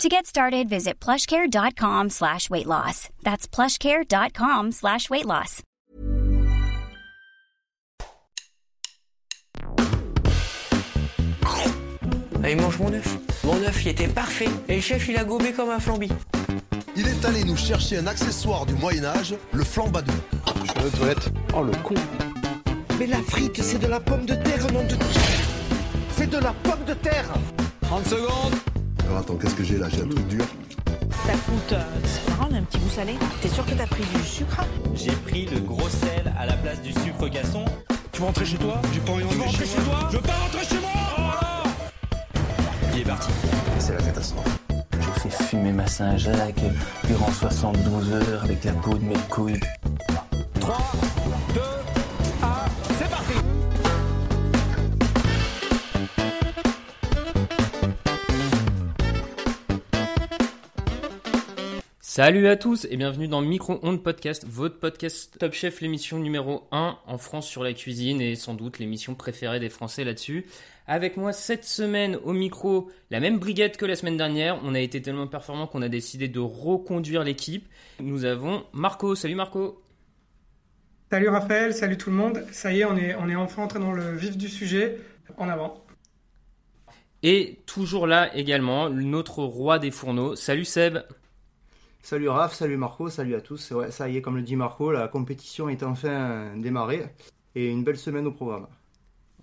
To get started, visit plushcare.com slash weight loss. That's plushcare.com slash weight loss. Allez, mange mon œuf. Mon œuf, il était parfait. Et le chef, il a gobé comme un flambi. Il est allé nous chercher un accessoire du Moyen-Âge, le flambadou. Je vais aux toilettes. Oh le con. Mais la frite, c'est de la pomme de terre, nom de... C'est de la pomme de terre 30 secondes Alors attends, qu'est-ce que j'ai là? J'ai un truc dur. Ça coûte, euh, un petit goût salé. T'es sûr que t'as pris du sucre? J'ai pris le gros sel à la place du sucre gasson. Tu veux rentrer chez toi? J'ai pas envie de rentrer chez, toi? Je veux pas rentrer chez moi oh là Il est parti. C'est la catastrophe. J'ai fait fumer ma Saint-Jacques durant 72 heures avec la peau de mes couilles. 3, 2, Salut à tous et bienvenue dans Micro Onde Podcast, votre podcast Top Chef, l'émission numéro 1 en France sur la cuisine et sans doute l'émission préférée des Français là-dessus. Avec moi cette semaine au micro, la même brigade que la semaine dernière. On a été tellement performant qu'on a décidé de reconduire l'équipe. Nous avons Marco. Salut Marco. Salut Raphaël, salut tout le monde. Ça y est, on est, on est enfin entré dans le vif du sujet. En avant. Et toujours là également, notre roi des fourneaux. Salut Seb. Salut Raph, salut Marco, salut à tous. Ça y est, comme le dit Marco, la compétition est enfin démarrée et une belle semaine au programme.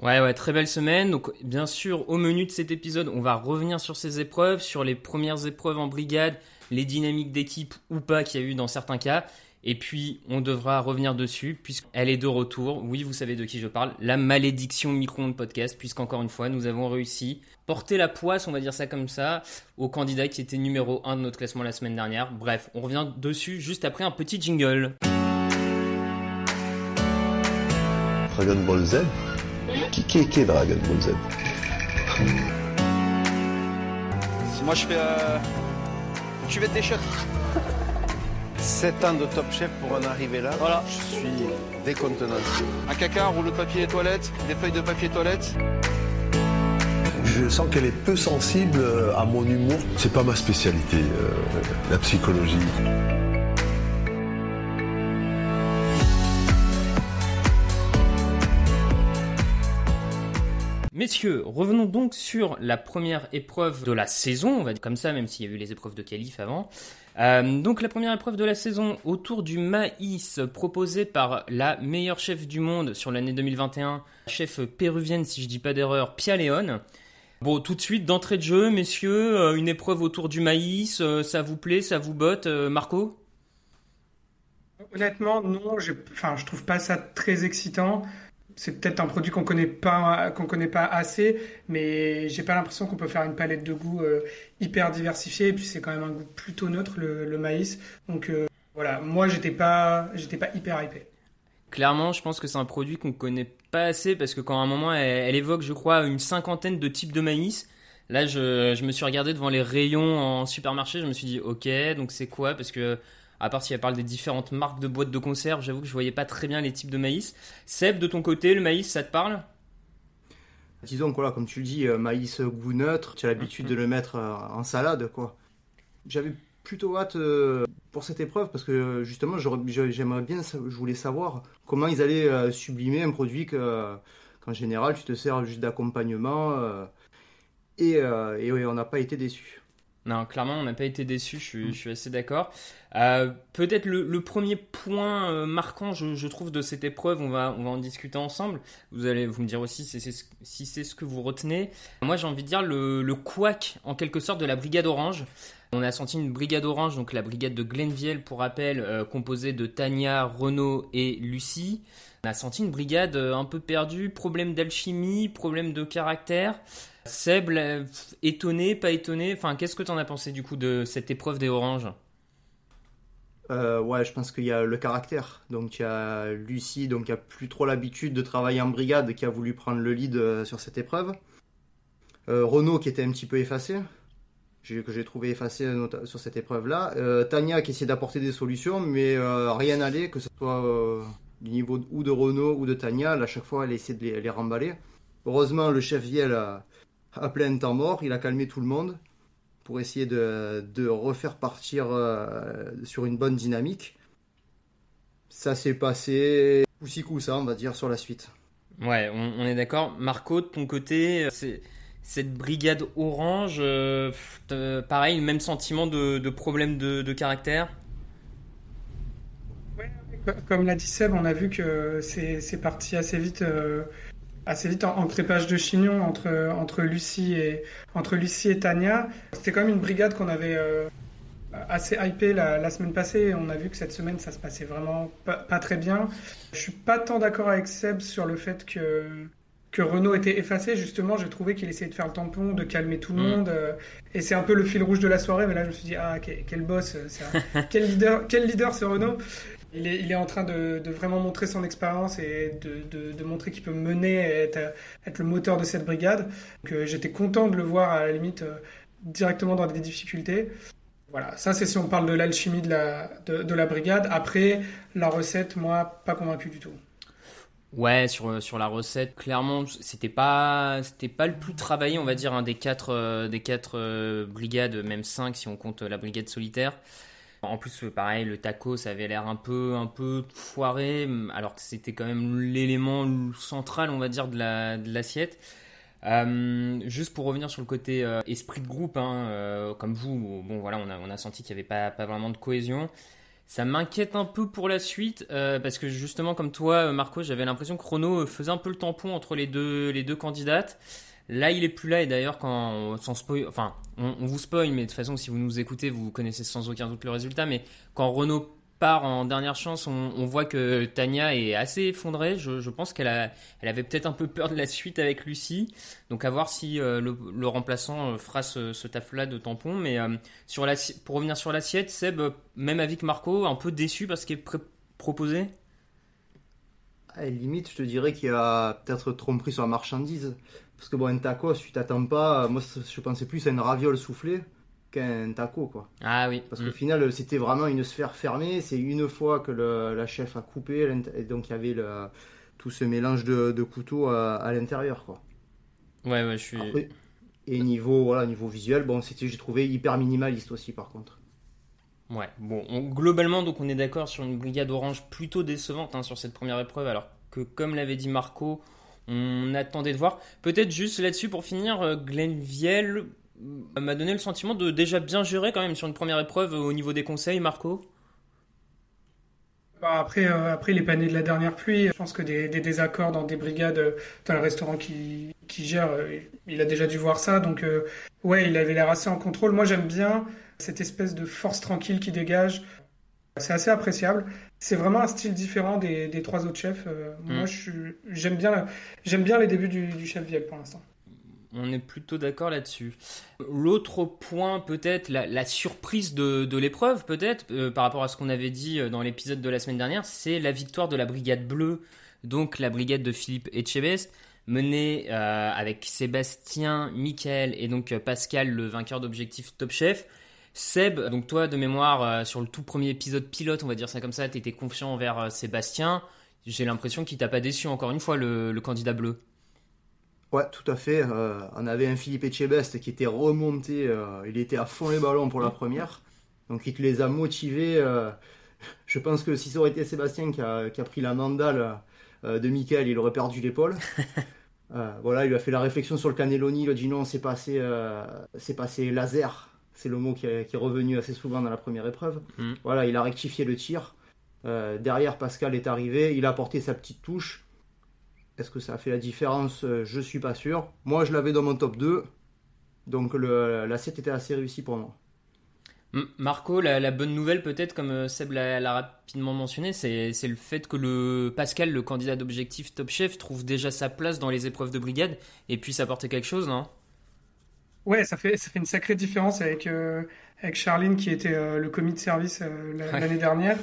Ouais, ouais, très belle semaine. Donc, bien sûr, au menu de cet épisode, on va revenir sur ces épreuves, sur les premières épreuves en brigade, les dynamiques d'équipe ou pas qu'il y a eu dans certains cas. Et puis, on devra revenir dessus, puisqu'elle est de retour. Oui, vous savez de qui je parle. La malédiction micro-ondes podcast, puisqu'encore une fois, nous avons réussi porter la poisse, on va dire ça comme ça, au candidat qui était numéro 1 de notre classement la semaine dernière. Bref, on revient dessus juste après un petit jingle. Dragon Ball Z Qui qui qui est Dragon Ball Z Moi je fais. Euh... Je vais des shots. 7 ans de top chef pour en arriver là. Voilà. Je suis décontenancé. Un caca, un rouleau de papier toilette, des feuilles de papier toilette. Je sens qu'elle est peu sensible à mon humour. C'est pas ma spécialité, euh, la psychologie. Messieurs, revenons donc sur la première épreuve de la saison, on va dire comme ça, même s'il y a eu les épreuves de qualif avant. Euh, donc la première épreuve de la saison autour du maïs proposé par la meilleure chef du monde sur l'année 2021, chef péruvienne si je dis pas d'erreur, Pia Leon. Bon, tout de suite, d'entrée de jeu, messieurs, euh, une épreuve autour du maïs, euh, ça vous plaît, ça vous botte, Marco? Honnêtement, non, j'ai- enfin, je trouve pas ça très excitant. C'est peut-être un produit qu'on connaît pas, qu'on connaît pas assez, mais j'ai pas l'impression qu'on peut faire une palette de goûts euh, hyper diversifiée. Et puis c'est quand même un goût plutôt neutre le, le maïs. Donc euh, voilà, moi j'étais pas, j'étais pas hyper hypé. Clairement, je pense que c'est un produit qu'on connaît pas assez parce que quand à un moment elle, elle évoque, je crois, une cinquantaine de types de maïs. Là, je, je me suis regardé devant les rayons en supermarché, je me suis dit, ok, donc c'est quoi? Parce que, à part si elle parle des différentes marques de boîtes de conserve, j'avoue que je voyais pas très bien les types de maïs. Seb, de ton côté, le maïs, ça te parle? Disons que voilà, comme tu le dis, euh, maïs goût neutre, tu as l'habitude de le mettre euh, en salade, quoi. J'avais plutôt hâte euh, pour cette épreuve parce que justement, j'aimerais bien, je voulais savoir comment ils allaient sublimer un produit que, qu'en général, tu te sers juste d'accompagnement. et, et ouais, on n'a pas été déçus. Non, clairement, on n'a pas été déçus, je suis, je suis assez d'accord. Euh, Peut-être le, le premier point euh, marquant, je, je trouve, de cette épreuve, on va, on va en discuter ensemble. Vous allez vous me dire aussi si c'est ce- si c'est ce que vous retenez. Moi, j'ai envie de dire le, le couac, en quelque sorte, de la Brigade Orange. On a senti une Brigade Orange, donc la Brigade de Glenville, pour rappel, euh, composée de Tania, Renaud et Lucie. On a senti une brigade un peu perdue, problème d'alchimie, problème de caractère. Seb, là, étonné, pas étonné Enfin, qu'est-ce que t'en as pensé du coup de cette épreuve des oranges? Euh, ouais, je pense qu'il y a le caractère. Donc il y a Lucie, donc qui a plus trop l'habitude de travailler en brigade, qui a voulu prendre le lead euh, sur cette épreuve. Euh, Renaud qui était un petit peu effacé, que j'ai trouvé effacé sur cette épreuve-là. Euh, Tania qui essayait d'apporter des solutions, mais euh, rien n'allait, que ce soit euh, du niveau ou de Renaud ou de Tania. À chaque fois, elle essayait de les, les remballer. Heureusement, le chef Viel a, a plein temps mort, il a calmé tout le monde pour essayer de, de refaire partir euh, sur une bonne dynamique. Ça s'est passé coup-ci coup-ça, on va dire, sur la suite. Ouais, on, on est d'accord. Marco, de ton côté, euh, c'est cette brigade orange, euh, pareil, le même sentiment de, de problème de, de caractère? Comme l'a dit Seb, on a vu que c'est c'est parti assez vite, euh, assez vite en, en crépage de chignon entre, entre, Lucie et, entre Lucie et Tania. C'était quand même une brigade qu'on avait euh, assez hypée la, la semaine passée. On a vu que cette semaine, ça se passait vraiment pas, pas très bien. Je suis pas tant d'accord avec Seb sur le fait que, que Renault était effacé. Justement, j'ai trouvé qu'il essayait de faire le tampon, de calmer tout le Mm. monde. euh, et c'est un peu le fil rouge de la soirée. Mais là, je me suis dit, ah, quel, quel boss, euh, un- quel leader, quel leader ce Renault. Il est, en train de, vraiment montrer son expérience et de, montrer qu'il peut mener et être, être le moteur de cette brigade. J'étais content de le voir à la limite euh, directement dans des difficultés. Voilà, ça c'est si on parle de l'alchimie de la, de, de la brigade. Après, la recette, moi, pas convaincu du tout. Ouais, sur, la recette, clairement, c'était pas, c'était pas le plus travaillé, on va dire, hein, des quatre, euh, des quatre euh, brigades, même cinq si on compte la brigade solitaire. En plus, pareil, le taco, ça avait l'air un peu, un peu foiré, alors que c'était quand même l'élément central, on va dire, de la, de l'assiette. Euh, juste pour revenir sur le côté euh, esprit de groupe, hein, euh, comme vous, bon voilà, on a, on a senti qu'il n'y avait pas, pas vraiment de cohésion. Ça m'inquiète un peu pour la suite, parce que justement, comme toi, Marco, j'avais l'impression que Renault faisait un peu le tampon entre les deux, les deux candidates. Là, il est plus là, et d'ailleurs, quand, sans spoil, enfin, on, on vous spoil, mais de toute façon, si vous nous écoutez, vous connaissez sans aucun doute le résultat, mais quand Renault part en dernière chance, on, on voit que Tania est assez effondrée. Je, pense qu'elle elle avait peut-être un peu peur de la suite avec Lucie. Donc à voir si euh, le, remplaçant euh, fera ce, taf-là de tampon. Mais euh, sur la, pour revenir sur l'assiette, Seb, même avec Marco, un peu déçu parce qu'il est proposé. À limite, je te dirais qu'il a peut-être tromperie sur la marchandise. Parce que bon, un taco, si tu t'attends pas, moi je pensais plus à une raviole soufflée qu'un taco quoi. Ah oui. Parce qu'au final, c'était vraiment une sphère fermée. C'est une fois que le- la chef a coupé, et donc il y avait le- tout ce mélange de, de couteaux à, à l'intérieur quoi. Ouais, ouais, je suis. Après, et niveau voilà, niveau visuel, bon, c'était j'ai trouvé hyper minimaliste aussi par contre. Ouais, bon, on- globalement, donc on est d'accord sur une brigade orange plutôt décevante hein, sur cette première épreuve, alors que comme l'avait dit Marco, on attendait de voir. Peut-être juste là-dessus pour finir, euh, Glenn Viel euh, m'a donné le sentiment de déjà bien gérer quand même sur une première épreuve euh, au niveau des conseils, Marco? Bah, après, après les paniers de la dernière pluie, je pense que des, des désaccords dans des brigades, dans le restaurant qui, qui gère, il a déjà dû voir ça. Donc, ouais, il avait l'air assez en contrôle. Moi, j'aime bien cette espèce de force tranquille qui dégage. C'est assez appréciable. C'est vraiment un style différent des, des trois autres chefs. Euh, Moi, Mm. suis- j'aime bien, j'aime bien les débuts du, du chef Viel pour l'instant. On est plutôt d'accord là-dessus. L'autre point, peut-être, la, la surprise de, de l'épreuve, peut-être, euh, par rapport à ce qu'on avait dit euh, dans l'épisode de la semaine dernière, c'est la victoire de la Brigade Bleue, donc la brigade de Philippe Etchebest, menée euh, avec Sébastien, Michael et donc Pascal, le vainqueur d'Objectif Top Chef. Seb, donc toi, de mémoire, euh, sur le tout premier épisode pilote, on va dire ça comme ça, tu étais confiant envers euh, Sébastien. J'ai l'impression qu'il t'a pas déçu, encore une fois, le, le candidat bleu. Ouais, tout à fait. Euh, on avait un Philippe Etchebest qui était remonté, il était à fond les ballons pour la première. Donc il te les a motivés. je pense que si ça aurait été Sébastien qui a, qui a pris la mandale de Michael, il aurait perdu l'épaule. Voilà, il lui a fait la réflexion sur le cannelloni, il a dit non, c'est passé, c'est passé laser. C'est le mot qui est, revenu assez souvent dans la première épreuve. Mm. Voilà, il a rectifié le tir. Euh, derrière, Pascal est arrivé, il a apporté sa petite touche. Est-ce que ça a fait la différence? Euh, Je suis pas sûr. Moi, je l'avais dans mon top 2. Donc le- l'assiette était assez réussie pour moi. Marco, la, la bonne nouvelle peut-être, comme euh, Seb l'a l'a rapidement mentionné, c'est c'est le fait que le Pascal, le candidat d'objectif Top Chef, trouve déjà sa place dans les épreuves de brigade et puisse apporter quelque chose, non? Ouais, ça fait, ça fait une sacrée différence avec, euh, avec Charline qui était le commis de service l'année dernière.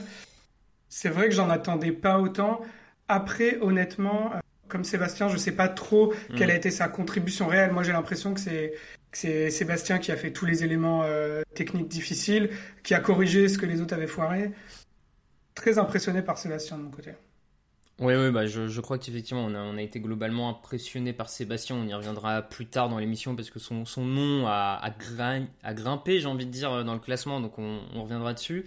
C'est vrai que j'en attendais pas autant. Après, honnêtement, comme Sébastien, je sais pas trop quelle a mm. été sa contribution réelle. Moi, j'ai l'impression que c'est c'est Sébastien qui a fait tous les éléments euh, techniques difficiles, qui a corrigé ce que les autres avaient foiré. Très impressionné par Sébastien de mon côté. Oui, oui, bah je, je crois qu'effectivement, on a, on a été globalement impressionné par Sébastien. On y reviendra plus tard dans l'émission parce que son, son nom a, a, grimpé, j'ai envie de dire, dans le classement, donc on, on reviendra dessus.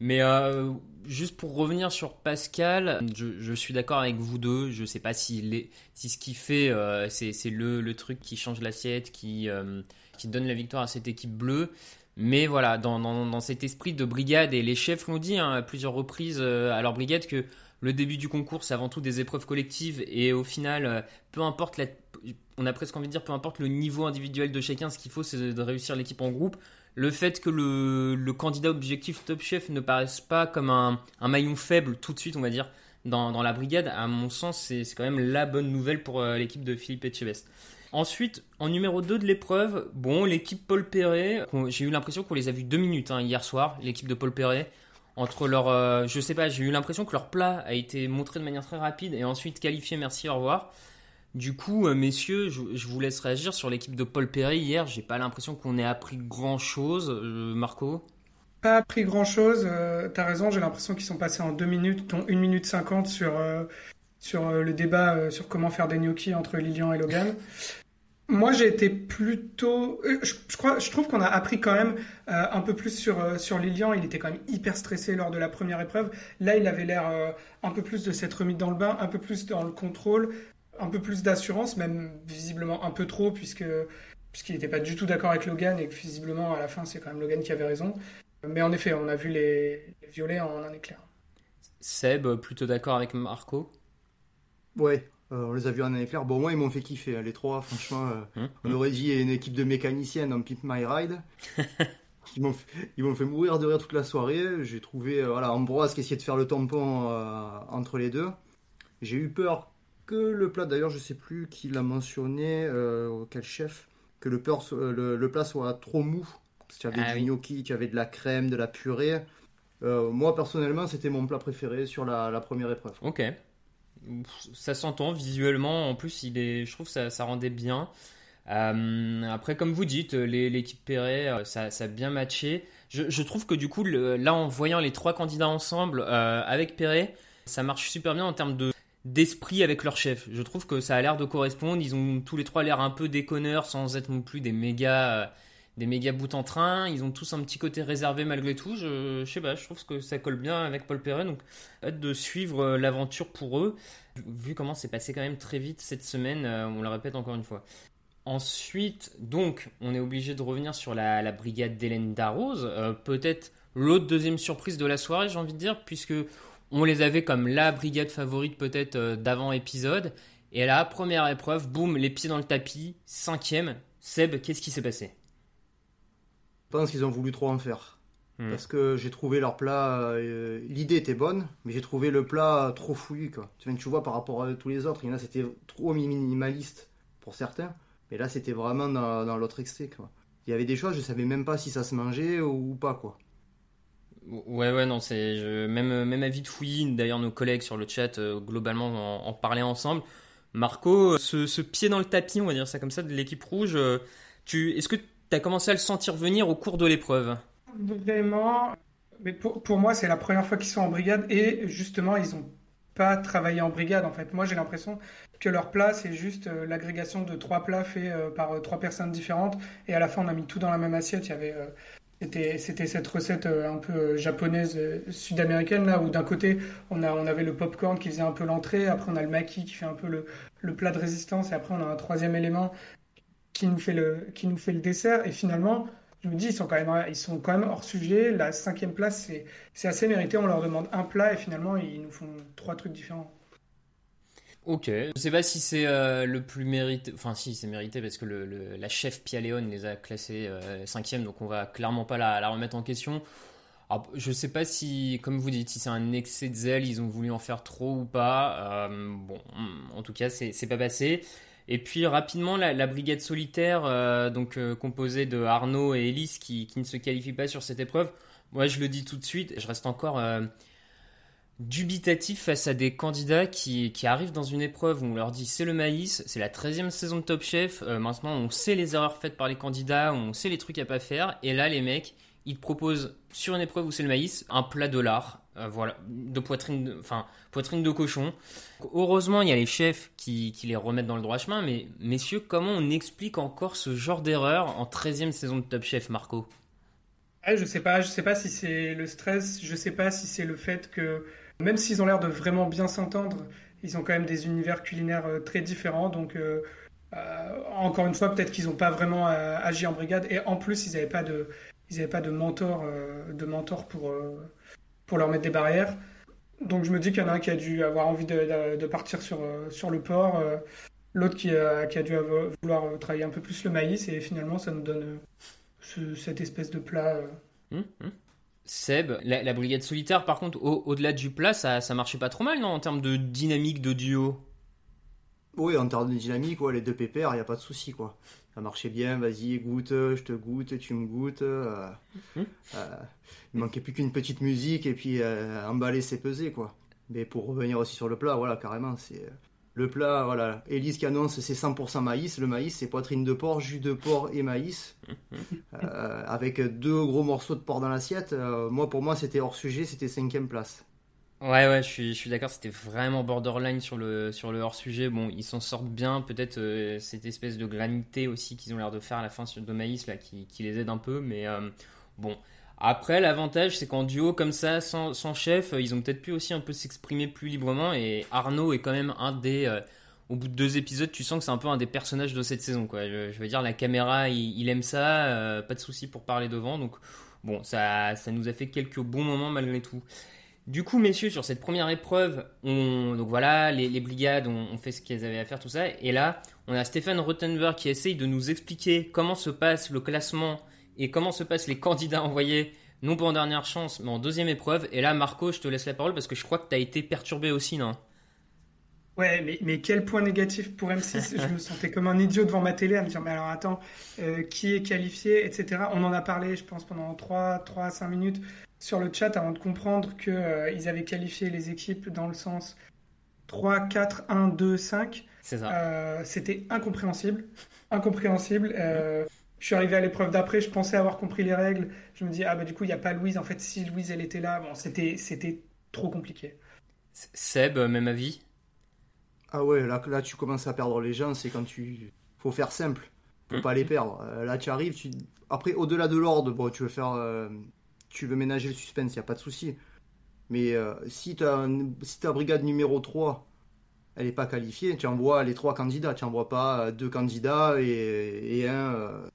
Mais euh, juste pour revenir sur Pascal, je, suis d'accord avec vous deux. Je ne sais pas si, si ce qu'il fait, euh, c'est le, le, truc qui change l'assiette, qui, euh, qui donne la victoire à cette équipe bleue. Mais voilà, dans, dans, dans cet esprit de brigade, et les chefs l'ont dit hein, à plusieurs reprises à leur brigade que le début du concours, c'est avant tout des épreuves collectives. Et au final, peu importe on a presque envie de dire, peu importe le niveau individuel de chacun, ce qu'il faut, c'est de réussir l'équipe en groupe le fait que le, candidat objectif Top Chef ne paraisse pas comme un, maillon faible tout de suite, on va dire, dans, la brigade, à mon sens, c'est quand même la bonne nouvelle pour euh, l'équipe de Philippe Etchebest. Ensuite, en numéro 2 de l'épreuve, bon, l'équipe Paul Perret, j'ai eu l'impression qu'on les a vus deux minutes hein, hier soir, l'équipe de Paul Perret. Entre leur, euh, je sais pas, j'ai eu l'impression que leur plat a été montré de manière très rapide et ensuite qualifié, merci, au revoir. Du coup, euh, messieurs, je, vous laisse réagir sur l'équipe de Paul Perry hier. J'ai pas l'impression qu'on ait appris grand chose. Euh, Marco Pas appris grand chose. T'as raison, j'ai l'impression qu'ils sont passés en 2 minutes, dont 1 minute 50 sur, sur le débat sur comment faire des gnocchis entre Lilian et Logan. Moi, j'ai été plutôt. Je, crois, je trouve qu'on a appris quand même un peu plus sur, sur Lilian. Il était quand même hyper stressé lors de la première épreuve. Là, il avait l'air un peu plus de s'être remis dans le bain, un peu plus dans le contrôle un peu plus d'assurance, même visiblement un peu trop, puisque puisqu'il n'était pas du tout d'accord avec Logan et que visiblement à la fin c'est quand même Logan qui avait raison. Mais en effet, on a vu les, violets en un éclair. Seb, plutôt d'accord avec Marco? Ouais, euh, on les a vus en un éclair. Bon, moi ils m'ont fait kiffer, hein, les trois, franchement. Euh, hum, on hum. aurait dit une équipe de mécaniciennes en Pimp My Ride. ils m'ont fait, fait, mourir de rire toute la soirée. J'ai trouvé euh, voilà, Ambroise qui essayait de faire le tampon entre les deux. J'ai eu peur le plat, d'ailleurs, je sais plus qui l'a mentionné, quel chef, que le, le, plat soit trop mou. Tu avais ah du gnocchi, tu avais de la crème, de la purée. Moi, personnellement, c'était mon plat préféré sur la, première épreuve. Ok. Ça s'entend visuellement. En plus, il est, je trouve que ça, ça rendait bien. Euh, après, comme vous dites, l'équipe Perret, ça, a bien matché. Je, trouve que du coup, là, en voyant les trois candidats ensemble avec Perret, ça marche super bien en termes de d'esprit avec leur chef. Je trouve que ça a l'air de correspondre. Ils ont tous les trois l'air un peu déconneurs sans être non plus des méga, euh, des méga bouts en train. Ils ont tous un petit côté réservé malgré tout. Je, sais pas, je trouve que ça colle bien avec Paul Perret. Donc, hâte de suivre euh, l'aventure pour eux. Vu comment c'est passé quand même très vite cette semaine, euh, on le répète encore une fois. Ensuite, donc, on est obligé de revenir sur la, brigade d'Hélène Darroze. Peut-être l'autre deuxième surprise de la soirée, j'ai envie de dire, puisque on les avait comme la brigade favorite peut-être euh, d'avant épisode. Et là, première épreuve, boum, les pieds dans le tapis, cinquième. Seb, qu'est-ce qui s'est passé? Pense qu'ils ont voulu trop en faire. Hmm. Parce que j'ai trouvé leur plat, euh, l'idée était bonne, mais j'ai trouvé le plat trop fouillu. Quoi. Tu, vois, par rapport à tous les autres, il y en a, c'était trop minimaliste pour certains. Mais là, c'était vraiment dans, l'autre excès. Il y avait des choses, je savais même pas si ça se mangeait ou, ou pas. quoi. Ouais, ouais, non, c'est même, même avis de fouillis. D'ailleurs, nos collègues sur le chat, euh, globalement, en, parlaient ensemble. Marco, ce, pied dans le tapis, on va dire ça comme ça, de l'équipe rouge, euh, tu, est-ce que tu as commencé à le sentir venir au cours de l'épreuve Vraiment. Mais pour, pour moi, c'est la première fois qu'ils sont en brigade et justement, ils n'ont pas travaillé en brigade en fait. Moi, j'ai l'impression que leur plat, c'est juste euh, l'agrégation de trois plats faits par trois personnes différentes et à la fin, on a mis tout dans la même assiette. Il y avait c'était, cette recette euh, un peu euh, japonaise, euh, sud-américaine, là, où d'un côté, on, a, on avait le popcorn qui faisait un peu l'entrée, après on a le maki qui fait un peu le, le, plat de résistance, et après on a un troisième élément qui nous fait le, qui nous fait le dessert. Et finalement, je me dis, ils sont quand même, ils sont quand même hors sujet. La cinquième place, c'est, assez mérité. On leur demande un plat, et finalement, ils nous font trois trucs différents. Ok. Je sais pas si c'est euh, le plus mérité. Enfin, si, c'est mérité parce que la chef Pia les a classés euh, cinquième, donc on va clairement pas la, remettre en question. Alors, je sais pas si, comme vous dites, si c'est un excès de zèle, ils ont voulu en faire trop ou pas. Euh, bon, en tout cas, c'est pas passé. Et puis rapidement, la, brigade solitaire, donc composée de Arnaud et Elise, qui, qui, ne se qualifient pas sur cette épreuve. Moi, je le dis tout de suite, je reste encore dubitatif face à des candidats qui, qui, arrivent dans une épreuve où on leur dit c'est le maïs, c'est la 13e saison de Top Chef, euh, maintenant on sait les erreurs faites par les candidats, on sait les trucs à pas faire, et là les mecs, ils proposent sur une épreuve où c'est le maïs, un plat de lard, euh, voilà, de poitrine de, enfin, poitrine de cochon. Heureusement, il y a les chefs qui, qui, les remettent dans le droit chemin, mais messieurs, comment on explique encore ce genre d'erreur en 13e saison de Top Chef, Marco? Je sais pas, je sais pas si c'est le stress, je sais pas si c'est le fait que même s'ils ont l'air de vraiment bien s'entendre, ils ont quand même des univers culinaires euh, très différents. Donc, euh, encore une fois, peut-être qu'ils n'ont pas vraiment agi en brigade. Et en plus, ils n'avaient pas de, ils pas de mentor, de mentor pour, pour leur mettre des barrières. Donc, je me dis qu'il y en a un qui a dû avoir envie de, de, partir sur, sur le port. L'autre qui a, qui a dû vouloir travailler un peu plus le maïs. Et finalement, ça nous donne cette espèce de plat. Hum, hum. Seb, la, brigade solitaire, par contre, au-delà du plat, ça, ça marchait pas trop mal, non, en termes de dynamique de duo? Oui, en termes de dynamique, ouais, les deux pépères, il n'y a pas de souci, quoi. Ça marchait bien, vas-y, goûte, je te goûte, tu me goûtes. Euh, mhm. euh, il manquait plus qu'une petite musique et puis euh, emballer, c'est peser, quoi. Mais pour revenir aussi sur le plat, voilà, carrément, c'est le plat, voilà, Elise qui annonce c'est 100% maïs. Le maïs, c'est poitrine de porc, jus de porc et maïs. Euh, avec deux gros morceaux de porc dans l'assiette. Euh, moi, pour moi, c'était hors sujet, c'était cinquième place. Ouais, ouais, je suis, je suis d'accord, c'était vraiment borderline sur le, sur le hors sujet. Bon, ils s'en sortent bien, peut-être euh, cette espèce de granité aussi qu'ils ont l'air de faire à la fin de maïs, là, qui, qui les aide un peu. Mais bon, après, l'avantage, c'est qu'en duo comme ça, sans, chef, ils ont peut-être pu aussi un peu s'exprimer plus librement. Et Arnaud est quand même un des. Euh, au bout de deux épisodes, tu sens que c'est un peu un des personnages de cette saison. Quoi. Je, veux dire, la caméra, il, aime ça, euh, pas de souci pour parler devant. Donc, bon, ça, ça nous a fait quelques bons moments malgré tout. Du coup, messieurs, sur cette première épreuve, on, donc voilà, les, brigades ont, fait ce qu'elles avaient à faire, tout ça. Et là, on a Stéphane Rottenberg qui essaye de nous expliquer comment se passe le classement et comment se passent les candidats envoyés, non pas en dernière chance, mais en deuxième épreuve. Et là, Marco, je te laisse la parole parce que je crois que tu as été perturbé aussi, non? Ouais, mais, mais, quel point négatif pour M6 Je me sentais comme un idiot devant ma télé à me dire, mais alors attends, euh, qui est qualifié, etc. On en a parlé, je pense, pendant 3, 3 à 5 minutes sur le chat avant de comprendre qu'ils euh, avaient qualifié les équipes dans le sens 3, 4, 1, 2, 5. C'est ça. Euh, c'était incompréhensible. Incompréhensible. Je suis arrivé à l'épreuve d'après, je pensais avoir compris les règles. Je me dis, ah bah du coup, il n'y a pas Louise. En fait, si Louise, elle était là, bon, c'était, c'était trop compliqué. Seb, euh, même avis? Ah ouais, là, là, tu commences à perdre les gens, c'est quand tu. faut faire simple, faut mmh. pas les perdre. Euh, là, tu arrives, tu... après, au-delà de l'ordre, bon, tu veux faire. Euh, tu veux ménager le suspense, il n'y a pas de souci. Mais si, as si ta brigade numéro 3, elle n'est pas qualifiée, tu envoies les trois candidats, tu n'envoies pas deux candidats et, et un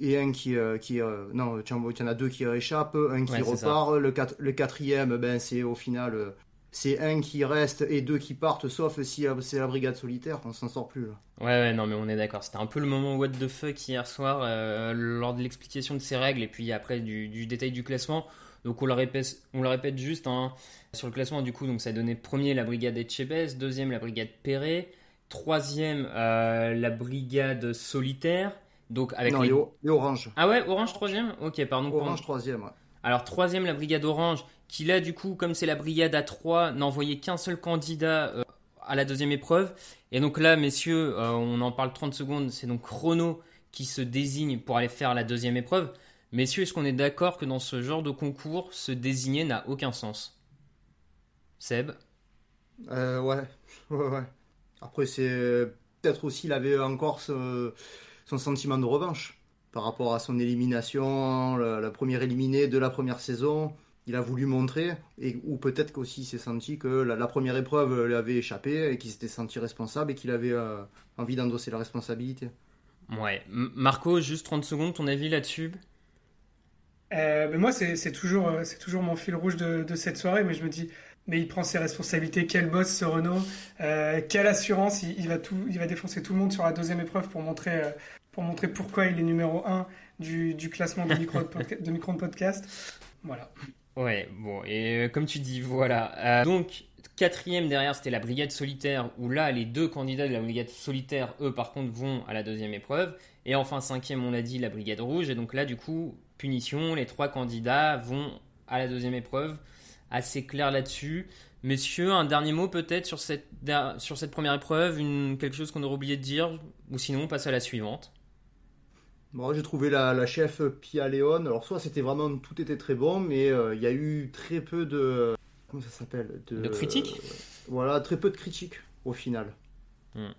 et un qui, euh, qui euh, non, tu en, as deux qui échappent, un qui repart, le, le quatrième, ben c'est au final, euh, c'est un qui reste et deux qui partent, sauf si c'est la brigade solitaire, on s'en sort plus là. Ouais, ouais, non mais on est d'accord, c'était un peu le moment what the fuck hier soir lors de l'explication de ces règles et puis après du, détail du classement. Donc on le répète, on le répète juste hein, sur le classement du coup, donc ça a donné premier la brigade Etchebest, deuxième la brigade Perret, troisième la brigade solitaire. Donc avec non, les... et, Orange. Ah ouais, Orange troisième? Ok, pardon. Orange troisième, ouais. Alors troisième, la brigade Orange, qui là, du coup, comme c'est la brigade à 3, n'envoyait qu'un seul candidat euh, à la deuxième épreuve. Et donc là, messieurs, euh, on en parle 30 secondes, c'est donc Chrono qui se désigne pour aller faire la deuxième épreuve. Messieurs, est-ce qu'on est d'accord que dans ce genre de concours, se désigner n'a aucun sens? Seb? Euh, ouais. ouais, ouais. Après, c'est peut-être aussi, il avait encore son sentiment de revanche par rapport à son élimination, la, première éliminée de la première saison. Il a voulu montrer, et, ou peut-être qu'aussi il s'est senti que la, première épreuve lui avait échappé et qu'il s'était senti responsable et qu'il avait euh, envie d'endosser la responsabilité. Ouais. Marco, juste 30 secondes, ton avis là-dessus? Euh, moi, c'est toujours, euh, c'est toujours mon fil rouge de, cette soirée, mais je me dis, mais il prend ses responsabilités. Quel boss ce Renault Quelle assurance il, va tout, il va défoncer tout le monde sur la deuxième épreuve pour montrer, pour montrer pourquoi il est numéro 1 du, du classement de micro de, podcast. Voilà. Ouais, bon, et euh, comme tu dis, voilà. Euh, donc, quatrième derrière, c'était la brigade solitaire, où là, les deux candidats de la brigade solitaire, eux, par contre, vont à la deuxième épreuve. Et enfin, cinquième, on l'a dit, la brigade rouge. Et donc là, du coup, punition, les trois candidats vont à la deuxième épreuve. Assez clair là-dessus. Messieurs, un dernier mot peut-être sur cette, sur cette première épreuve, quelque chose qu'on aurait oublié de dire, ou sinon on passe à la suivante. Bon, j'ai trouvé la, chef Pia Léon. Alors, soit c'était vraiment tout était très bon, mais euh, il y a eu très peu de. Comment ça s'appelle? De, critiques? Euh, Voilà, très peu de critiques au final. Hmm.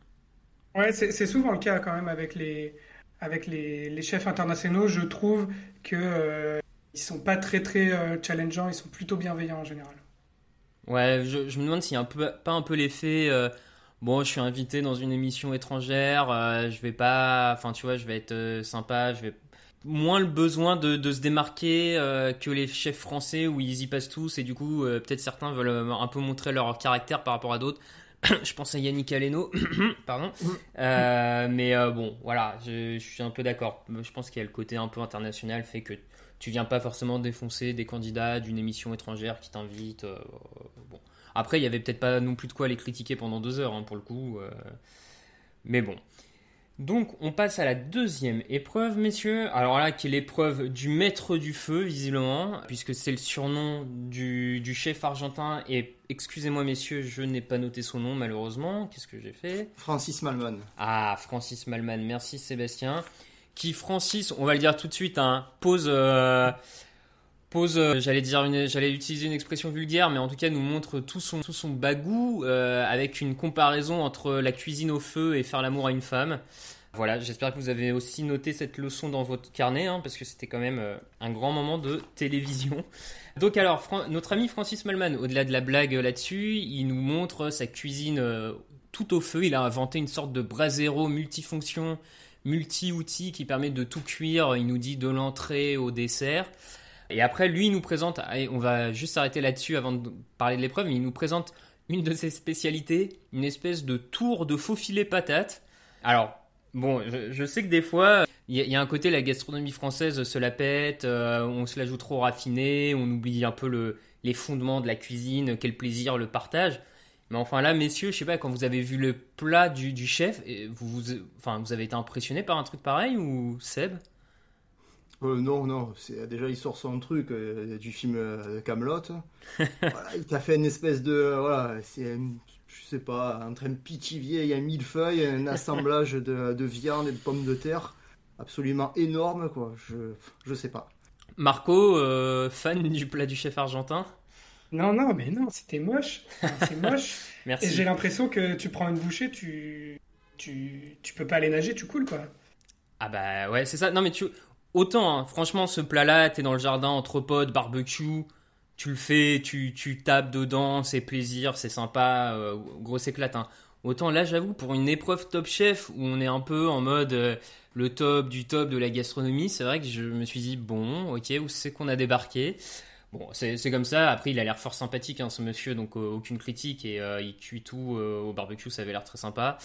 Ouais, c'est souvent le cas quand même avec les, avec les, les chefs internationaux. Je trouve que euh, ils sont pas très très challengeants, ils sont plutôt bienveillants en général. Ouais, je, me demande s'il y a un peu, pas un peu l'effet bon, je suis invité dans une émission étrangère, euh, je vais pas, enfin tu vois, je vais être euh, sympa, je vais moins le besoin de, se démarquer euh, que les chefs français où ils y passent tous et du coup peut-être certains veulent un peu montrer leur caractère par rapport à d'autres. je pense à Yannick Aleno, pardon. mais bon, voilà, je, je, suis un peu d'accord. Je pense qu'il y a le côté un peu international fait que tu viens pas forcément défoncer des candidats d'une émission étrangère qui t'invite. bon, après, il y avait peut-être pas non plus de quoi les critiquer pendant deux heures, hein, pour le coup. Euh. Mais bon. Donc, on passe à la deuxième épreuve, messieurs. Alors là, qui est l'épreuve du maître du feu, visiblement, puisque c'est le surnom du, chef argentin. Et excusez-moi, messieurs, je n'ai pas noté son nom, malheureusement. Qu'est-ce que j'ai fait? Francis Malman. Ah, Francis Malman. Merci, Sébastien. Qui, Francis, on va le dire tout de suite, hein, pose. Euh, pose, euh, j'allais dire, j'allais utiliser une expression vulgaire, mais en tout cas nous montre tout son, tout son bagou euh, avec une comparaison entre la cuisine au feu et faire l'amour à une femme. Voilà, j'espère que vous avez aussi noté cette leçon dans votre carnet, hein, parce que c'était quand même euh, un grand moment de télévision. Donc alors, notre ami Francis Malman, au-delà de la blague là-dessus, il nous montre sa cuisine tout au feu. Il a inventé une sorte de brasero multifonction, multi-outil qui permet de tout cuire. Il nous dit de l'entrée au dessert. Et après, lui, il nous présente, on va juste s'arrêter là-dessus avant de parler de l'épreuve, mais il nous présente une de ses spécialités, une espèce de tour de faux filet patate. Alors, bon, je, sais que des fois, il y, a un côté, la gastronomie française se la pète, euh, on se la joue trop raffinée, on oublie un peu le, les fondements de la cuisine, quel plaisir, le partage. Mais enfin là, messieurs, je sais pas, quand vous avez vu le plat du, du chef, vous, vous, enfin, vous avez été impressionné par un truc pareil ou Seb? Euh, non, non, c'est déjà il sort son truc euh, du film euh, Camelot. voilà, il t'a fait une espèce de voilà, c'est je sais pas, un train de pitivier, il y a mille feuilles, un assemblage de, de, viande et de pommes de terre, absolument énorme quoi. Je je sais pas. Marco, fan du plat du chef argentin? Non, non, mais non, c'était moche. c'est moche. Merci. Et j'ai l'impression que tu prends une bouchée, tu, tu, tu peux pas aller nager, tu coules quoi. Ah bah ouais, c'est ça. Non mais tu, autant, hein, franchement, ce plat-là, t'es dans le jardin entre barbecue, tu le fais, tu, tu tapes dedans, c'est plaisir, c'est sympa, euh, grosse éclate. Hein. Autant là, j'avoue, pour une épreuve Top Chef où on est un peu en mode euh, le top du top de la gastronomie, c'est vrai que je me suis dit, bon, ok, où c'est qu'on a débarqué? Bon, c'est comme ça. Après, il a l'air fort sympathique, hein, ce monsieur, donc euh, aucune critique. Et il cuit tout au barbecue, ça avait l'air très sympa.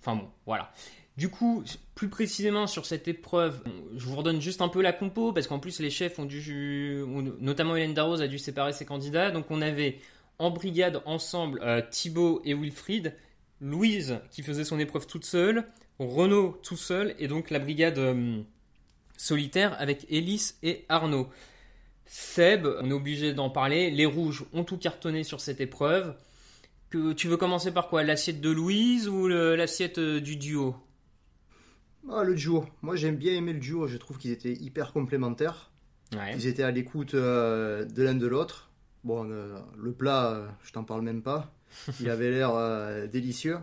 Enfin bon, voilà. Du coup, plus précisément sur cette épreuve, je vous redonne juste un peu la compo, parce qu'en plus les chefs ont dû, notamment Hélène Darroze a dû séparer ses candidats. Donc on avait en brigade ensemble euh, Thibaut et Wilfried, Louise qui faisait son épreuve toute seule, Renaud tout seul, et donc la brigade euh, solitaire avec Élise et Arnaud. Seb, on est obligé d'en parler, les rouges ont tout cartonné sur cette épreuve. Tu veux commencer par quoi? L'assiette de Louise ou l'assiette euh, du duo? Ah, le duo. Moi, j'aime bien aimer le duo. Je trouve qu'ils étaient hyper complémentaires. Ils étaient à l'écoute euh, de l'un de l'autre. Bon, euh, le plat, euh, je t'en parle même pas. Il avait l'air délicieux.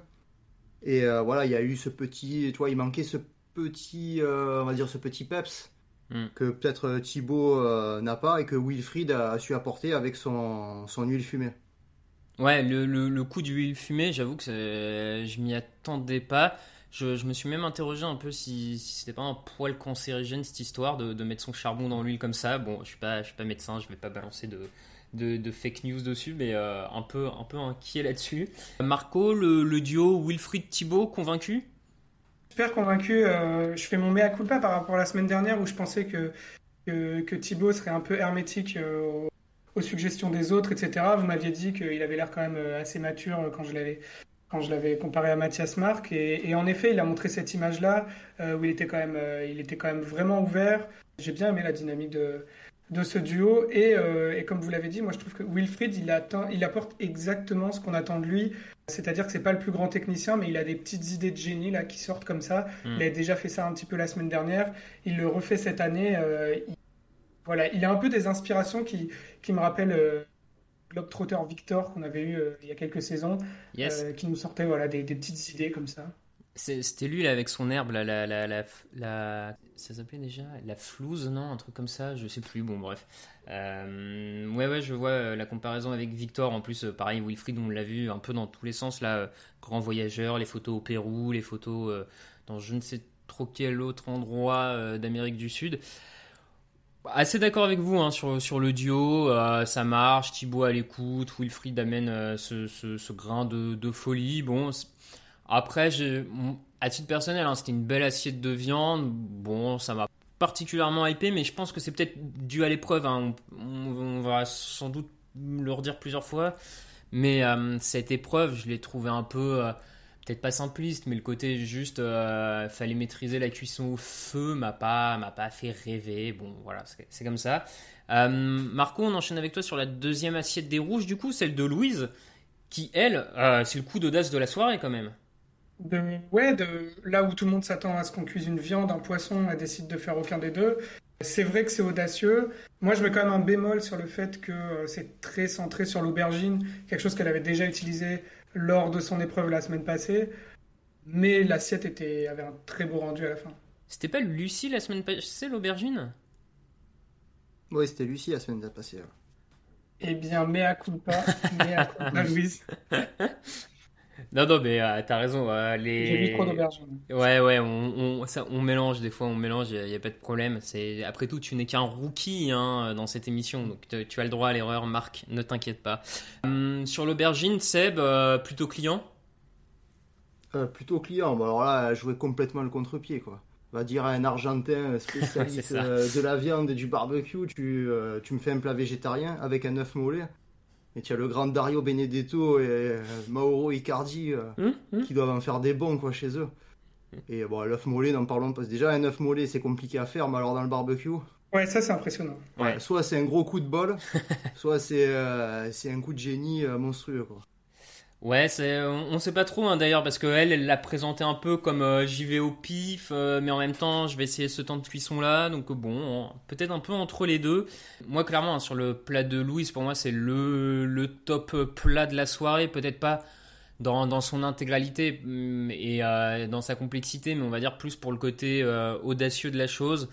Et voilà, il y a eu ce petit, tu vois, il manquait ce petit, on va dire ce petit peps hmm. que peut-être Thibaut n'a pas et que Wilfried a, su apporter avec son, son huile fumée. Ouais, le, le, le coup d'huile fumée, j'avoue que je m'y attendais pas. Je, me suis même interrogé un peu si, c'était pas un poil cancérigène cette histoire de, mettre son charbon dans l'huile comme ça. Bon, je suis pas, suis pas médecin, je vais pas balancer de, fake news dessus, mais euh, un, peu, un peu inquiet là-dessus. Marco, le, duo Wilfried Thibault, convaincu? Super convaincu. Euh, je fais mon mea culpa par rapport à la semaine dernière où je pensais que, que, Thibault serait un peu hermétique euh, aux suggestions des autres, etc. Vous m'aviez dit qu'il avait l'air quand même assez mature quand je l'avais quand je l'avais comparé à Mathias Marc. Et, en effet, il a montré cette image-là où il était, quand même, il était quand même vraiment ouvert. J'ai bien aimé la dynamique de, de ce duo. Et, et comme vous l'avez dit, moi je trouve que Wilfried, il, attend, il apporte exactement ce qu'on attend de lui. C'est-à-dire que c'est pas le plus grand technicien, mais il a des petites idées de génie là qui sortent comme ça. Hmm. Il a déjà fait ça un petit peu la semaine dernière. Il le refait cette année. Euh, il... Voilà, il a un peu des inspirations qui, qui me rappellent euh, Globetrotter Victor qu'on avait eu euh, il y a quelques saisons, euh, qui nous sortait voilà des, des petites idées comme ça. C'était lui là avec son herbe, la, la, la, la, ça s'appelait déjà la flouze, non Un truc comme ça, je sais plus. Bon, bref. Euh, ouais, ouais, je vois la comparaison avec Victor. En plus, pareil, Wilfried, on l'a vu un peu dans tous les sens là. grand voyageur, les photos au Pérou, les photos dans je ne sais trop quel autre endroit d'Amérique du Sud. Assez d'accord avec vous hein, sur, sur le duo, ça marche, Thibaut à l'écoute, Wilfried amène ce, ce, grain de, folie. Bon, après, à titre personnel, hein, c'était une belle assiette de viande. Bon, ça m'a particulièrement hypé, mais je pense que c'est peut-être dû à l'épreuve. Hein. On, va sans doute le redire plusieurs fois. Mais euh, cette épreuve, je l'ai trouvée un peu, euh, peut-être pas simpliste, mais le côté juste, euh, fallait maîtriser la cuisson au feu, m'a pas, m'a pas fait rêver. Bon, voilà, c'est comme ça. Marco, on enchaîne avec toi sur la deuxième assiette des rouges, du coup, celle de Louise, qui elle, c'est le coup d'audace de la soirée quand même ouais, là où tout le monde s'attend à ce qu'on cuise une viande, un poisson, elle décide de faire aucun des deux. C'est vrai que c'est audacieux. Moi, je mets quand même un bémol sur le fait que euh, c'est très centré sur l'aubergine, quelque chose qu'elle avait déjà utilisé lors de son épreuve la semaine passée. Mais l'assiette était, avait un très beau rendu à la fin. C'était pas Lucie la semaine passée, l'aubergine? Oui, c'était Lucie la semaine passée. Eh bien, mea culpa, mea culpa, Louise. Non, non, mais euh, t'as raison. Euh, les... J'ai mis trop Ouais, ouais, on, on, ça, on, mélange des fois, on mélange, il n'y a, pas de problème. C'est Après tout, tu n'es qu'un rookie hein, dans cette émission, donc tu as le droit à l'erreur, Marc, ne t'inquiète pas. Hum, sur l'aubergine, Seb, euh, plutôt client? Plutôt client, bon, alors là, jouer complètement le contre-pied, quoi. On va dire à un Argentin spécialiste de la viande et du barbecue, tu, tu me fais un plat végétarien avec un œuf mollet. Et tu as le grand Dario Benedetto et euh, Mauro Icardi euh, hum, hum. qui doivent en faire des bons quoi, chez eux. Et bon, l'œuf mollet, n'en parlons pas. Déjà, un œuf mollet, c'est compliqué à faire, mais alors dans le barbecue? Ouais, ça, c'est impressionnant. Ouais. Soit c'est un gros coup de bol, soit c'est euh, c'est un coup de génie monstrueux. Quoi. Ouais, c'est, on, sait pas trop hein, d'ailleurs parce qu'elle, elle l'a présenté un peu comme euh, j'y vais au pif, euh, mais en même temps je vais essayer ce temps de cuisson là, donc bon, peut-être un peu entre les deux. Moi clairement hein, sur le plat de Louise, pour moi c'est le, le top plat de la soirée, peut-être pas dans, dans son intégralité mm, et euh, dans sa complexité, mais on va dire plus pour le côté audacieux de la chose.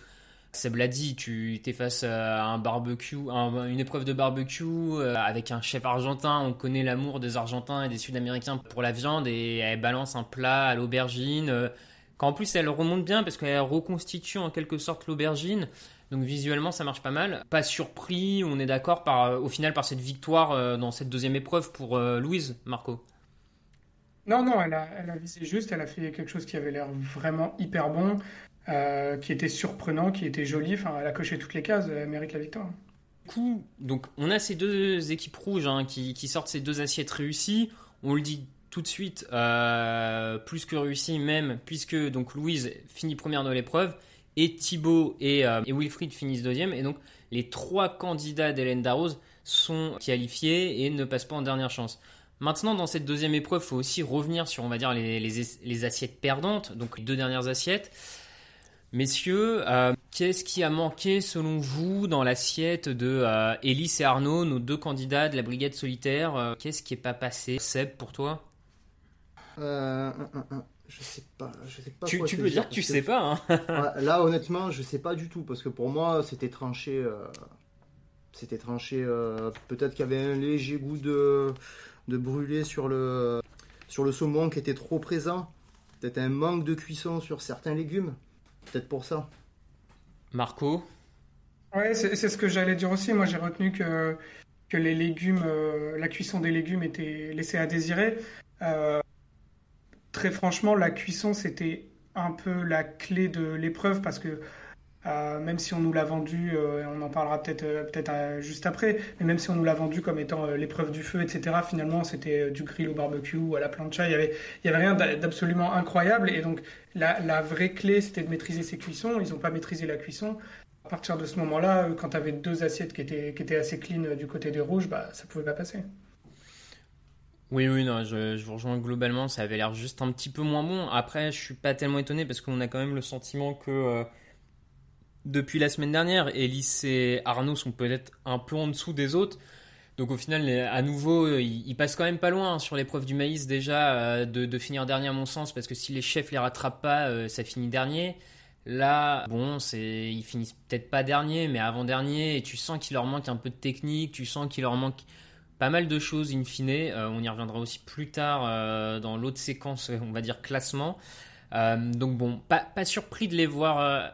Seb l'a dit, tu t'es face à un barbecue, une épreuve de barbecue euh, avec un chef argentin. On connaît l'amour des Argentins et des Sud-Américains pour la viande et elle balance un plat à l'aubergine. Euh, Quand en plus elle remonte bien parce qu'elle reconstitue en quelque sorte l'aubergine. Donc visuellement ça marche pas mal. Pas surpris, on est d'accord par, euh, au final par cette victoire dans cette deuxième épreuve pour Louise, Marco. Non, non, elle a, elle a visé juste, elle a fait quelque chose qui avait l'air vraiment hyper bon. Euh, qui était surprenant, qui était joli. Enfin, elle a coché toutes les cases, elle mérite la victoire. Du coup, donc on a ces deux équipes rouges hein, qui, sortent ces deux assiettes réussies. On le dit tout de suite, euh, plus que réussi même, puisque donc Louise finit première dans l'épreuve et Thibaut et, euh, Wilfried finissent deuxième. Et donc les trois candidats d'Hélène Darroze sont qualifiés et ne passent pas en dernière chance. Maintenant, dans cette deuxième épreuve, il faut aussi revenir sur, on va dire, les assiettes perdantes, donc les deux dernières assiettes. Messieurs, euh, qu'est-ce qui a manqué selon vous dans l'assiette de euh, et Arnaud, nos deux candidats de la brigade solitaire euh, Qu'est-ce qui n'est pas passé? Seb, pour toi? Je sais pas. Je sais pas tu, tu peux dire que tu sais pas. Hein. là, honnêtement, je sais pas du tout parce que pour moi, c'était tranché. C'était tranché. Peut-être qu'il y avait un léger goût de, de brûlé sur le, sur le saumon qui était trop présent. Peut-être un manque de cuisson sur certains légumes. Peut-être pour ça. Marco Ouais, c'est ce que j'allais dire aussi. Moi, j'ai retenu que, que les légumes, euh, la cuisson des légumes était laissée à désirer. Euh, très franchement, la cuisson, c'était un peu la clé de l'épreuve parce que Euh, même si on nous l'a vendu, euh, on en parlera peut-être peut-être juste après, mais même si on nous l'a vendu comme étant l'épreuve du feu, etc., finalement c'était du grill au barbecue ou à la plancha, il y avait, rien d'absolument incroyable. Et donc la, vraie clé c'était de maîtriser ses cuissons. Ils n'ont pas maîtrisé la cuisson. À partir de ce moment-là, quand tu avais deux assiettes qui étaient, assez clean du côté des rouges, bah, ça pouvait pas passer. Oui, oui, non, je, vous rejoins globalement, ça avait l'air juste un petit peu moins bon. Après, je suis pas tellement étonné parce qu'on a quand même le sentiment que euh, depuis la semaine dernière, Elise et Arnaud sont peut-être un peu en dessous des autres. Donc au final, à nouveau, euh, ils, passent quand même pas loin hein, sur l'épreuve du maïs déjà euh, de, finir dernier à mon sens parce que si les chefs les rattrapent pas, ça finit dernier. Là, bon, c'est ils finissent peut-être pas dernier, mais avant dernier, et tu sens qu'il leur manque un peu de technique, tu sens qu'il leur manque pas mal de choses in fine. Euh, on y reviendra aussi plus tard euh, dans l'autre séquence, on va dire classement. Euh, donc bon, pas, pas, surpris de les voir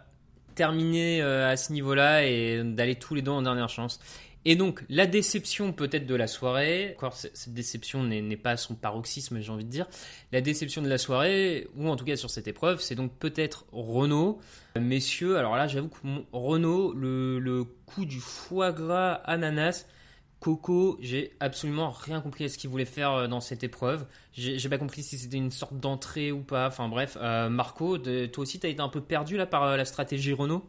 terminer à ce niveau-là et d'aller tous les deux en dernière chance. Et donc la déception peut-être de la soirée, encore cette déception n'est pas son paroxysme j'ai envie de dire, la déception de la soirée, ou en tout cas sur cette épreuve, c'est donc peut-être Renault. Messieurs, alors là j'avoue que Renault, le coup du foie gras ananas, Coco, j'ai absolument rien compris à ce qu'il voulait faire euh, dans cette épreuve. J'ai pas compris si c'était une sorte d'entrée ou pas. Enfin bref, euh, Marco, toi aussi, tu as été un peu perdu là par euh, la stratégie Renault?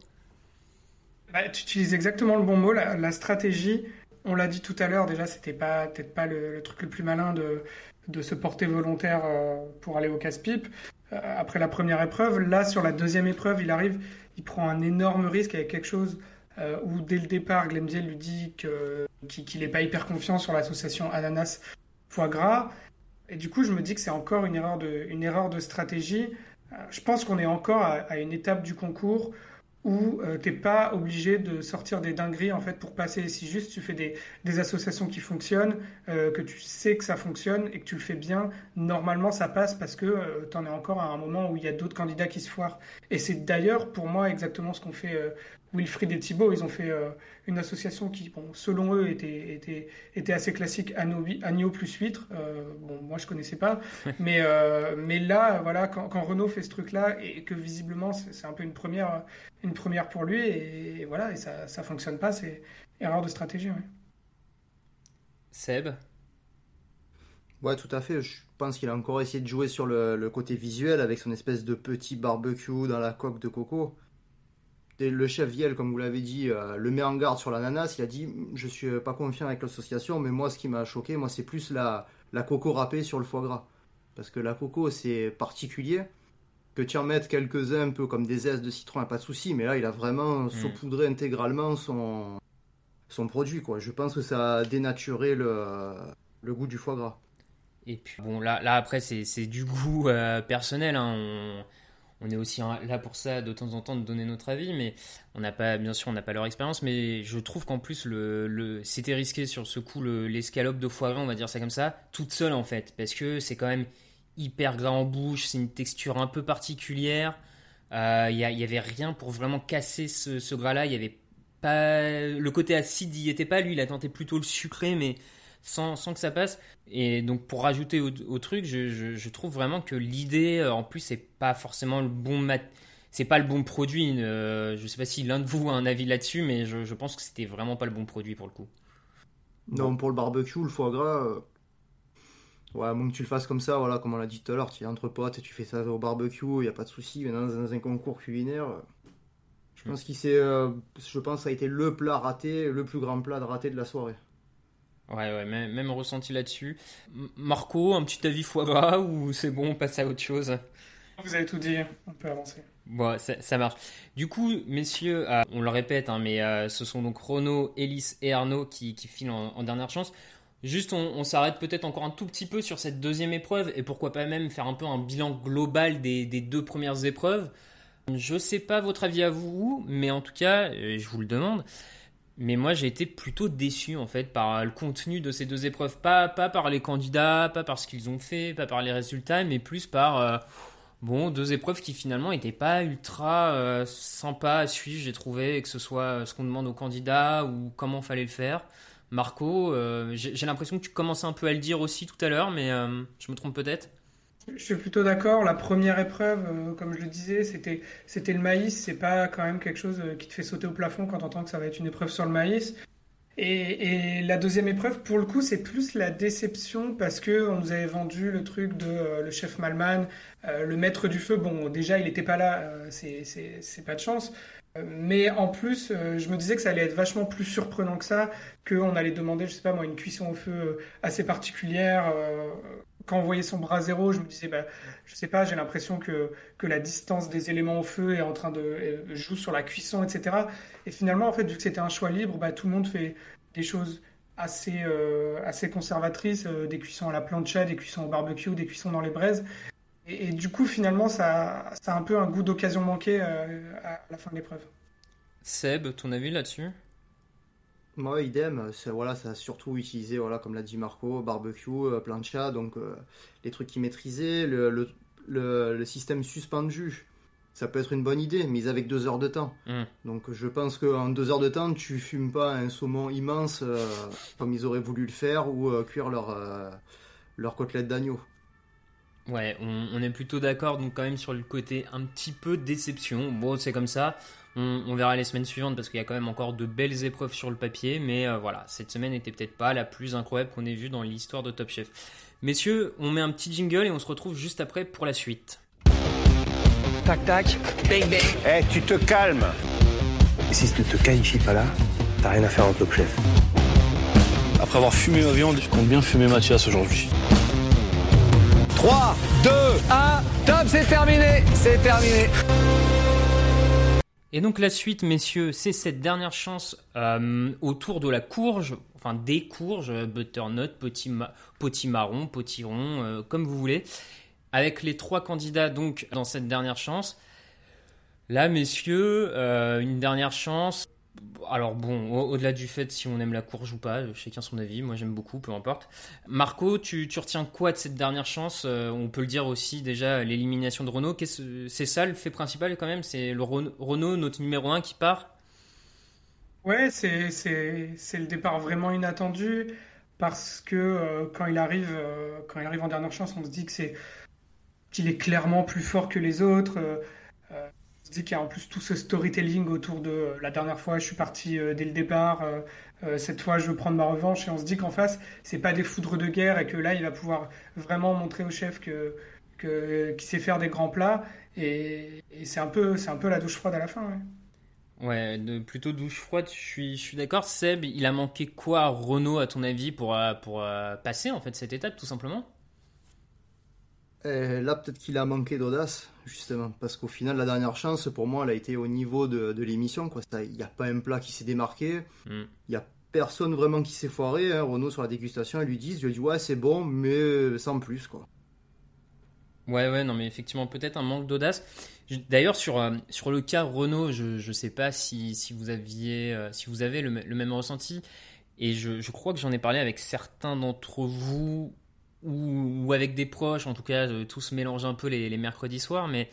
Bah, Tu utilises exactement le bon mot. La, stratégie, on l'a dit tout à l'heure, déjà, c'était peut-être pas le, truc le plus malin de, de se porter volontaire pour aller au casse-pipe. après la première épreuve, là, sur la deuxième épreuve, il arrive, il prend un énorme risque avec quelque chose où dès le départ, Glemziel lui dit qu'il n'est pas hyper confiant sur l'association ananas-foie gras. Et du coup, je me dis que c'est encore une erreur de, stratégie. Euh, je pense qu'on est encore à, une étape du concours où euh, tu n'es pas obligé de sortir des dingueries en fait pour passer. Si juste tu fais des, des associations qui fonctionnent, que tu sais que ça fonctionne et que tu le fais bien, normalement ça passe parce que tu en es encore à un moment où il y a d'autres candidats qui se foirent. Et c'est d'ailleurs pour moi exactement ce qu'on fait Wilfried et Thibault, ils ont fait euh, une association qui, bon, selon eux, était, était, était assez classique, agneau, plus huître. Euh, bon, moi, je connaissais pas. mais, euh, mais là, voilà, quand, Renault fait ce truc-là, et que visiblement, c'est un peu une première, une première pour lui, et, voilà, et ça ne fonctionne pas, c'est erreur de stratégie. Seb? Ouais, tout à fait. Je pense qu'il a encore essayé de jouer sur le, le, côté visuel avec son espèce de petit barbecue dans la coque de coco le chef Viel, comme vous l'avez dit, euh, le met en garde sur l'ananas. Il a dit Je suis pas confiant avec l'association, mais moi, ce qui m'a choqué, moi, c'est plus la, la coco râpée sur le foie gras. Parce que la coco, c'est particulier. Que tu en mettes quelques-uns, un peu comme des aises de citron, pas de souci, mais là, il a vraiment mm. saupoudré intégralement son, son produit. Quoi. Je pense que ça a dénaturé le, le goût du foie gras. Et puis, bon, là, là après, c'est du goût euh, personnel. Hein. On on est aussi là pour ça de temps en temps de donner notre avis, mais on n'a pas, bien sûr, on n'a pas leur expérience, mais je trouve qu'en plus le, c'était risqué sur ce coup l'escalope de foie gras, on va dire ça comme ça, toute seule en fait, parce que c'est quand même hyper gras en bouche, c'est une texture un peu particulière. Il euh, n'y avait rien pour vraiment casser ce, gras-là. Il y avait pas le côté acide, il n'y était pas. Lui, il a tenté plutôt le sucré, mais sans, sans, que ça passe. Et donc pour rajouter au, truc, je, je, trouve vraiment que l'idée, euh, en plus, c'est pas forcément le bon mat c'est pas le bon produit. Euh, je sais pas si l'un de vous a un avis là-dessus, mais je, je, pense que c'était vraiment pas le bon produit pour le coup. Non, pour le barbecue, le foie gras, euh, ouais, à moins que tu le fasses comme ça, voilà, comme on l'a dit tout à l'heure, tu es entre potes et tu fais ça au barbecue, il n'y a pas de souci, mais dans, dans, un concours culinaire, je hmm. pense qu'il je pense que ça a été le plat raté, le plus grand plat de raté de la soirée. Ouais, ouais, même, même ressenti là-dessus. Marco, un petit avis foie gras ou c'est bon, on passe à autre chose? Vous avez tout dit, on peut avancer. Bon, ça, ça marche. Du coup, messieurs, euh, on le répète, hein, mais euh, ce sont donc Renaud, Elise et Arnaud qui, qui filent en, dernière chance. Juste, on, s'arrête peut-être encore un tout petit peu sur cette deuxième épreuve et pourquoi pas même faire un peu un bilan global des, des deux premières épreuves. Je sais pas votre avis à vous, mais en tout cas, euh, je vous le demande. Mais moi, j'ai été plutôt déçu en fait par le contenu de ces deux épreuves. Pas, pas par les candidats, pas par ce qu'ils ont fait, pas par les résultats, mais plus par euh, bon deux épreuves qui finalement n'étaient pas ultra euh, sympas à suivre. J'ai trouvé que ce soit ce qu'on demande aux candidats ou comment fallait le faire. Marco, euh, j'ai l'impression que tu commençais un peu à le dire aussi tout à l'heure, mais je me trompe peut-être? Je suis plutôt d'accord. La première épreuve, euh, comme je le disais, c'était c'était le maïs. C'est pas quand même quelque chose euh, qui te fait sauter au plafond quand t'entends que ça va être une épreuve sur le maïs. Et, la deuxième épreuve, pour le coup, c'est plus la déception parce que on nous avait vendu le truc de euh, le chef Malman, le maître du feu. Bon, déjà, il n'était pas là, c'est pas de chance. Mais en plus, je me disais que ça allait être vachement plus surprenant que ça, qu'on allait demander, je sais pas moi, une cuisson au feu assez particulière. Quand on voyait son bras zéro, je me disais, bah, je sais pas, j'ai l'impression que, que la distance des éléments au feu est en train de euh, joue sur la cuisson, etc. Et finalement, en fait, vu que c'était un choix libre, bah, tout le monde fait des choses assez, euh, assez conservatrices, euh, des cuissons à la plancha, des cuissons au barbecue, des cuissons dans les braises. Et, du coup, finalement, ça, ça a un peu un goût d'occasion manquée à la fin de l'épreuve. Seb, ton avis là-dessus? Moi, idem, c'est, voilà, ça a surtout utilisé, voilà, comme l'a dit Marco, barbecue, euh, plancha, donc euh, les trucs qu'ils maîtrisaient, le, le, le, le système suspendu, ça peut être une bonne idée, mais ils avaient que deux heures de temps. Hmm. Donc je pense qu'en deux heures de temps, tu fumes pas un saumon immense euh, comme ils auraient voulu le faire ou euh, cuire leur, leur côtelette d'agneau. Ouais, on, on est plutôt d'accord donc quand même sur le côté un petit peu déception. Bon, c'est comme ça. On, on verra les semaines suivantes parce qu'il y a quand même encore de belles épreuves sur le papier, mais euh, voilà, cette semaine n'était peut-être pas la plus incroyable qu'on ait vue dans l'histoire de Top Chef. Messieurs, on met un petit jingle et on se retrouve juste après pour la suite. Tac tac, bang bang. Eh, tu te calmes Et si tu te qualifies pas là, t'as rien à faire en top chef. Après avoir fumé ma viande, je compte bien fumer Mathias aujourd'hui. 3, 2, 1, top, c'est terminé, c'est terminé. Et donc la suite, messieurs, c'est cette dernière chance euh, autour de la courge, enfin des courges, euh, butternut, petit ma- potimarron, potiron, euh, comme vous voulez, avec les trois candidats donc dans cette dernière chance. Là, messieurs, une dernière chance. Alors bon, au- au-delà du fait si on aime la courge ou pas, chacun son avis, moi j'aime beaucoup, peu importe. Marco, tu, retiens quoi de cette dernière chance Euh, On peut le dire aussi déjà, l'élimination de Renault, c'est ça le fait principal quand même C'est le Ren- Renault, notre numéro 1 qui part? Ouais, c'est, le départ vraiment inattendu parce que euh, quand il arrive, euh, quand il arrive en dernière chance, on se dit que c'est, qu'il est clairement plus fort que les autres. euh, euh, se dit qu'il y a en plus tout ce storytelling autour de euh, la dernière fois, je suis parti euh, dès le départ, euh, euh, cette fois, je veux prendre ma revanche. Et on se dit qu'en face, c'est pas des foudres de guerre et que là, il va pouvoir vraiment montrer au chef que, que, qu'il sait faire des grands plats. Et, et c'est un peu, c'est un peu la douche froide à la fin. ouais. Ouais, de, plutôt douche froide, je suis, je suis d'accord. Seb, il a manqué quoi à Renault à ton avis pour, pour euh, passer en fait cette étape tout simplement? Et là, peut-être qu'il a manqué d'audace, justement, parce qu'au final, la dernière chance, pour moi, elle a été au niveau de, de l'émission. Il n'y a pas un plat qui s'est démarqué, Hmm. il n'y a personne vraiment qui s'est foiré. hein. Renault, sur la dégustation, ils lui disent, je lui dis, ouais, c'est bon, mais sans plus, quoi. Ouais, ouais, non, mais effectivement, peut-être un manque d'audace. D'ailleurs, sur, euh, sur le cas Renault, je ne sais pas si, si vous aviez, euh, si vous avez le même ressenti. Et je, je crois que j'en ai parlé avec certains d'entre vous ou, ou avec des proches, en tout cas, euh, tous mélangent un peu les, mercredis soirs. Mais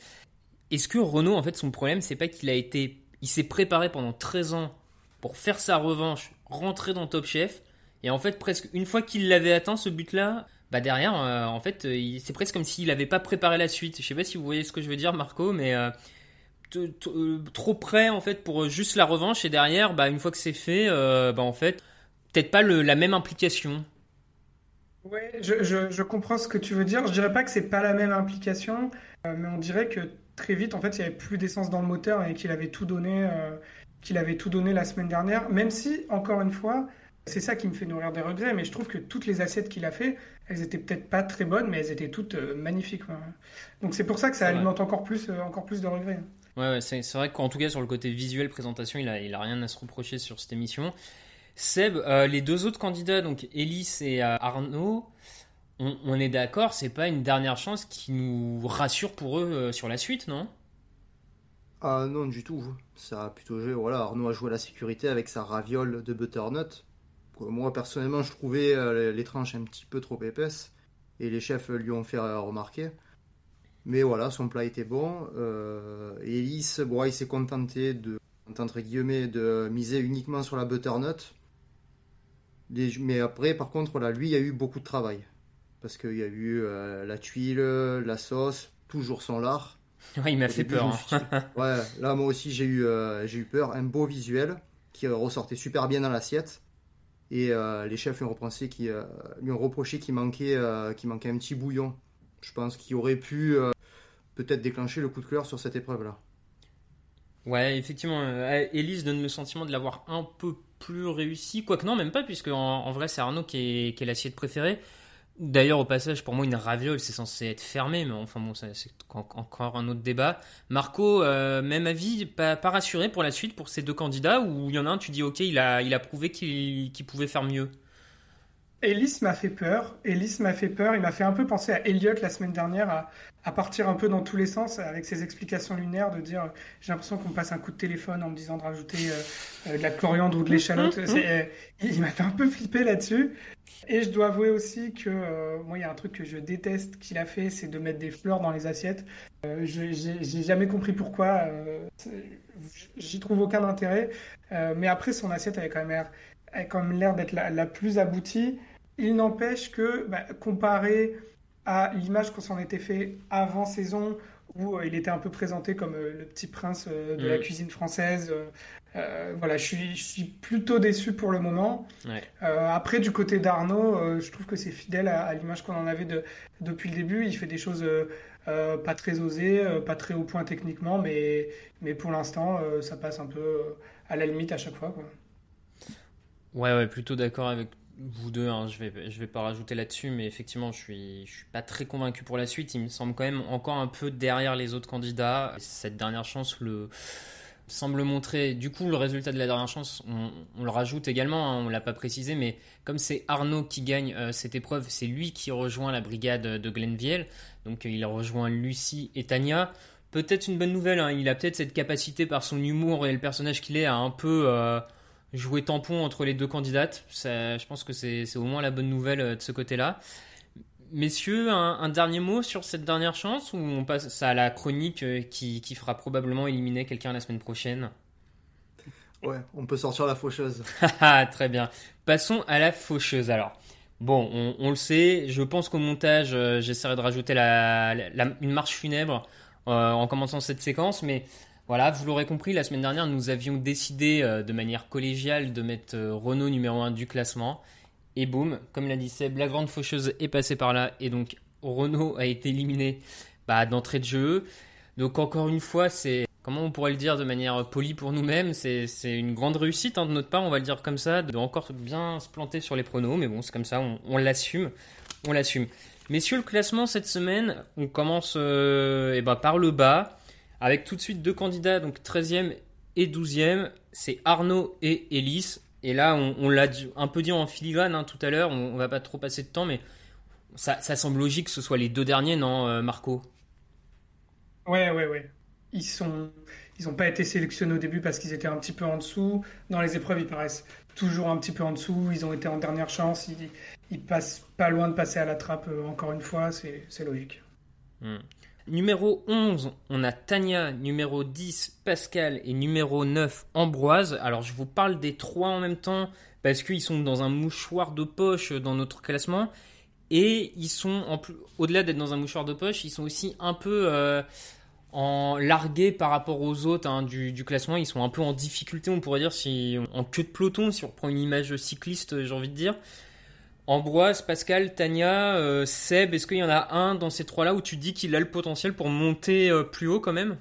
est-ce que Renault, en fait, son problème, c'est pas qu'il a été. Il s'est préparé pendant 13 ans pour faire sa revanche, rentrer dans Top Chef. Et en fait, presque une fois qu'il l'avait atteint, ce but-là, bah derrière, euh, en fait, euh, c'est presque comme s'il n'avait pas préparé la suite. Je sais pas si vous voyez ce que je veux dire, Marco, mais t- t- trop près en fait pour juste la revanche et derrière, bah une fois que c'est fait, bah en fait, peut-être pas le- la même implication. Ouais, je, je, je comprends ce que tu veux dire. Je dirais pas que c'est pas la même implication, euh, mais on dirait que très vite, en fait, il y avait plus d'essence dans le moteur et qu'il avait tout donné, euh, qu'il avait tout donné la semaine dernière. Même si, encore une fois, c'est ça qui me fait nourrir des regrets, mais je trouve que toutes les assiettes qu'il a fait, elles étaient peut-être pas très bonnes, mais elles étaient toutes euh, magnifiques. ouais. Donc c'est pour ça que ça alimente encore plus, encore plus de regrets. Ouais, ouais, c'est c'est vrai qu'en tout cas sur le côté visuel, présentation, il a, il a rien à se reprocher sur cette émission. Seb, euh, les deux autres candidats, donc Elise et euh, Arnaud, on, est d'accord, c'est pas une dernière chance qui nous rassure pour eux euh, sur la suite, non? Ah non, du tout. Ça a plutôt joué. Voilà, Arnaud a joué la sécurité avec sa raviole de butternut. Moi, personnellement, je trouvais les tranches un petit peu trop épaisses. Et les chefs lui ont fait remarquer. Mais voilà, son plat était bon. Elise, bon, il s'est contenté de, entre guillemets, de miser uniquement sur la butternut. Les- mais après, par contre, lui, il y a eu beaucoup de travail. Parce qu'il y a eu la tuile, la sauce, toujours sans lard. Ouais, il m'a fait peur. Hein. ouais, là moi aussi j'ai eu, j'ai eu peur. Un beau visuel qui ressortait super bien dans l'assiette. Et les chefs lui ont, reproché, qui, lui ont reproché qu'il manquait, qu'il manquait un petit bouillon. Je pense qu'il aurait pu peut-être déclencher le coup de cœur sur cette épreuve-là. Ouais, effectivement, euh, Elise donne le sentiment de l'avoir un peu plus réussi, quoique non, même pas, puisque en, vrai c'est Arnaud qui est, l'assiette préférée. D'ailleurs, au passage, pour moi, une raviole, c'est censé être fermé, mais enfin bon, c'est encore un autre débat. Marco, euh, même avis, pas, rassuré pour la suite pour ces deux candidats, ou il y en a un, tu dis, ok, il a, il a prouvé qu'il pouvait faire mieux? Ellis m'a fait peur. Ellis m'a fait peur. Il m'a fait un peu penser à Elliot la semaine dernière, à, à, partir un peu dans tous les sens avec ses explications lunaires, de dire j'ai l'impression qu'on me passe un coup de téléphone en me disant de rajouter euh, euh, de la coriandre ou de l'échalote. Mmh. Euh, il m'a fait un peu flipper là-dessus. Et je dois avouer aussi que moi, il y a un truc que je déteste qu'il a fait, c'est de mettre des fleurs dans les assiettes. j'ai jamais compris pourquoi. J'y trouve aucun intérêt. mais après, son assiette avait quand même l'air d'être la, la, plus aboutie. Il n'empêche que, bah, comparé à l'image qu'on s'en était fait avant saison, où euh, il était un peu présenté comme euh, le petit prince euh, de la cuisine française. voilà, je suis, je suis, plutôt déçu pour le moment. après, du côté d'Arnaud, je trouve que c'est fidèle à, l'image qu'on en avait de, depuis le début. Il fait des choses pas très osées, pas très au point techniquement, mais, mais pour l'instant, ça passe un peu à la limite à chaque fois. Quoi. Ouais, ouais, plutôt d'accord avec vous deux, hein, je vais je vais pas rajouter là-dessus, mais effectivement, je suis je suis pas très convaincu pour la suite. Il me semble quand même encore un peu derrière les autres candidats. Cette dernière chance le semble montrer. Du coup, le résultat de la dernière chance, on, le rajoute également. Hein, on l'a pas précisé, mais comme c'est Arnaud qui gagne euh, cette épreuve, c'est lui qui rejoint la brigade de Glenville. Donc, il rejoint Lucie et Tania. Peut-être une bonne nouvelle. Hein, il a peut-être cette capacité par son humour et le personnage qu'il est à un peu euh, jouer tampon entre les deux candidates. je pense que c'est au moins la bonne nouvelle euh, de ce côté-là. Messieurs, un, dernier mot sur cette dernière chance ou on passe à la chronique euh, qui, qui fera probablement éliminer quelqu'un la semaine prochaine? Ouais, on peut sortir la faucheuse. Ah, très bien. Passons à la faucheuse alors. Bon, on, le sait, je pense qu'au montage, euh, j'essaierai de rajouter la, une marche funèbre en commençant cette séquence, mais voilà, vous l'aurez compris, la semaine dernière, nous avions décidé euh, de manière collégiale de mettre euh, Renault numéro 1 du classement. Et boum, comme l'a dit Seb, la grande faucheuse est passée par là. Et donc, Renault a été éliminé bah, d'entrée de jeu. Donc, encore une fois, c'est, comment on pourrait le dire de manière polie pour nous-mêmes, c'est une grande réussite hein, de notre part, on va le dire comme ça, de encore bien se planter sur les pronos. Mais bon, c'est comme ça, on, l'assume. On l'assume. Messieurs, le classement cette semaine, on commence euh, eh ben, par le bas avec tout de suite deux candidats, donc 13e et 12e, c'est Arnaud et Elise. Et là, on, l'a un peu dit en filigrane hein, tout à l'heure, on, va pas trop passer de temps, mais ça, semble logique que ce soit les deux derniers, non, euh, Marco? Ouais, ouais, ouais. Ils sont, ils n'ont pas été sélectionnés au début parce qu'ils étaient un petit peu en dessous. Dans les épreuves, ils paraissent toujours un petit peu en dessous. Ils ont été en dernière chance. Ils, ils passent pas loin de passer à la trappe euh, encore une fois. C'est logique. Hmm. Numéro 11, on a Tania, numéro 10, Pascal et numéro 9, Ambroise. Alors je vous parle des trois en même temps parce qu'ils sont dans un mouchoir de poche dans notre classement. Et ils sont, au-delà d'être dans un mouchoir de poche, ils sont aussi un peu euh, en largués par rapport aux autres hein, du, classement. Ils sont un peu en difficulté, on pourrait dire, si en queue de peloton, si on reprend une image cycliste, j'ai envie de dire. Ambroise, Pascal, Tania, euh, Seb, est-ce qu'il y en a un dans ces trois-là où tu dis qu'il a le potentiel pour monter euh, plus haut quand même?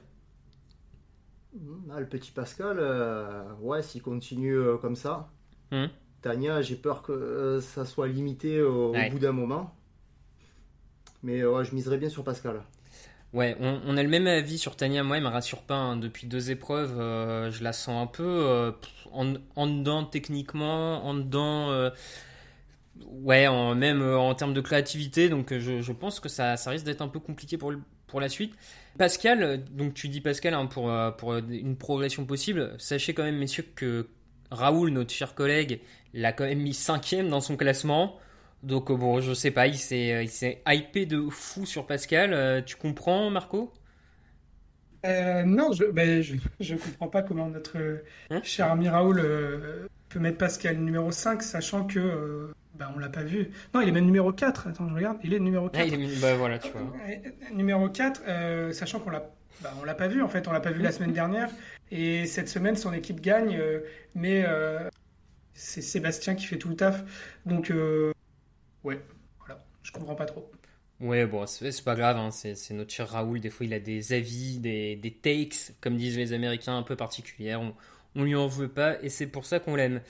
Ah, Le petit Pascal, euh, ouais, s'il continue comme ça. Hmm. Tania, j'ai peur que ça soit limité au, bout d'un moment. Mais ouais, je miserais bien sur Pascal. Ouais, on, a le même avis sur Tania. Moi, elle me rassure pas. Hein. Depuis deux épreuves, je la sens un peu en, en, dedans techniquement, en dedans Ouais, en, même euh, en termes de créativité, donc euh, je, pense que ça, ça risque d'être un peu compliqué pour, pour la suite. Pascal, euh, donc tu dis Pascal hein, pour, pour une progression possible, sachez quand même messieurs que Raoul, notre cher collègue, l'a quand même mis cinquième dans son classement. Donc bon, je sais pas, il s'est, il s'est hypé de fou sur Pascal. tu comprends Marco? Non, je, ben, je, comprends pas comment notre hein? cher ami Raoul peut mettre Pascal numéro 5, sachant que euh, bah, on l'a pas vu. Non, il est même numéro 4. Attends, je regarde. Il est numéro 4. Ah, il est... bah, voilà, tu vois. Numéro 4, euh, sachant qu'on l'a bah, on l'a pas vu en fait, on l'a pas vu la semaine dernière et cette semaine son équipe gagne, euh, mais euh, c'est Sébastien qui fait tout le taf, donc euh, ouais, voilà, je comprends pas trop. Ouais, bon, c'est pas grave, hein. c'est notre cher Raoul. Des fois, il a des avis, des, des takes, comme disent les Américains, un peu particulières. On, on lui en veut pas et c'est pour ça qu'on l'aime.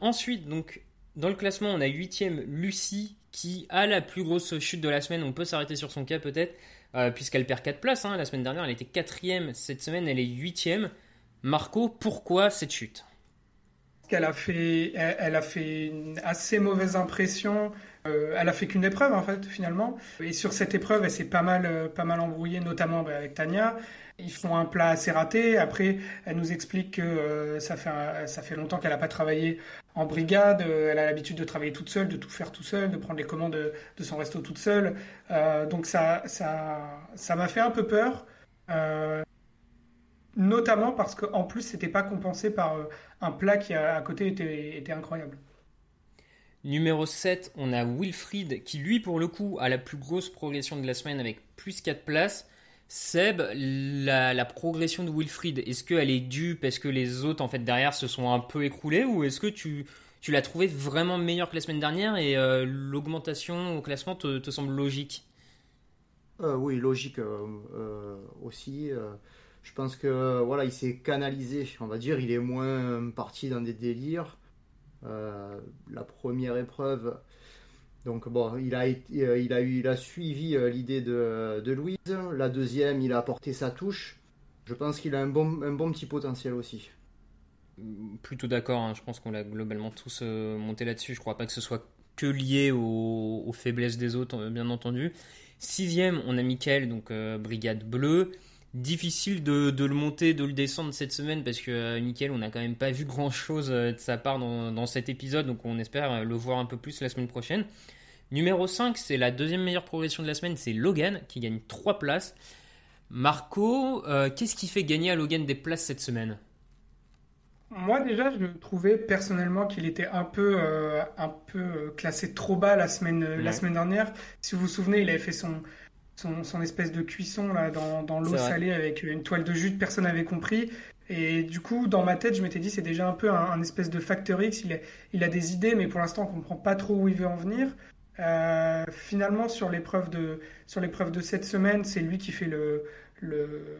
Ensuite, donc, dans le classement, on a 8 Lucie qui a la plus grosse chute de la semaine. On peut s'arrêter sur son cas peut-être, euh, puisqu'elle perd 4 places. Hein. La semaine dernière, elle était 4 Cette semaine, elle est 8 Marco, pourquoi cette chute? Elle a fait, elle, a fait une assez mauvaise impression. Euh, elle a fait qu'une épreuve en fait finalement. Et sur cette épreuve, elle s'est pas mal, euh, pas mal embrouillée, notamment bah, avec Tania. Ils font un plat assez raté. Après, elle nous explique que euh, ça, fait, ça fait longtemps qu'elle n'a pas travaillé en brigade. elle a l'habitude de travailler toute seule, de tout faire tout seul, de prendre les commandes de, son resto toute seule. donc ça, ça, ça m'a fait un peu peur notamment parce qu'en plus, c'était pas compensé par un plat qui à côté était, était, incroyable. Numéro 7, on a Wilfried qui, lui, pour le coup, a la plus grosse progression de la semaine avec plus 4 places. Seb, la, progression de Wilfried, est-ce qu'elle est due parce que les autres, en fait, derrière se sont un peu écroulés ou est-ce que tu, l'as trouvé vraiment meilleur que la semaine dernière et euh, l'augmentation au classement te, semble logique? Euh, Oui, logique aussi. Je pense que voilà, il s'est canalisé, on va dire, il est moins parti dans des délires. Euh, la première épreuve, donc bon, il a, euh, il a, suivi euh, l'idée de, Louise. La deuxième, il a apporté sa touche. Je pense qu'il a un bon, un bon petit potentiel aussi. Plutôt d'accord, hein. je pense qu'on l'a globalement tous monté là-dessus. Je crois pas que ce soit que lié aux, faiblesses des autres, bien entendu. Sixième, on a Michael, donc Brigade Bleue difficile de, le monter, de le descendre cette semaine parce que euh, on n'a quand même pas vu grand chose euh, de sa part dans, cet épisode, donc on espère euh, le voir un peu plus la semaine prochaine. Numéro 5, c'est la deuxième meilleure progression de la semaine, c'est Logan qui gagne 3 places. Marco, qu'est-ce qui fait gagner à Logan des places cette semaine? Moi déjà, je trouvais personnellement qu'il était un peu, un peu classé trop bas la semaine, la semaine dernière. Si vous vous souvenez, il avait fait son, son, espèce de cuisson là, dans, l'eau salée avec une toile de jute, personne n'avait compris. Et du coup, dans ma tête, je m'étais dit, c'est déjà un peu un, espèce de Factor X. Il a, il a des idées, mais pour l'instant, on comprend pas trop où il veut en venir. Euh, finalement, sur l'épreuve de, sur l'épreuve de cette semaine, c'est lui qui fait le, le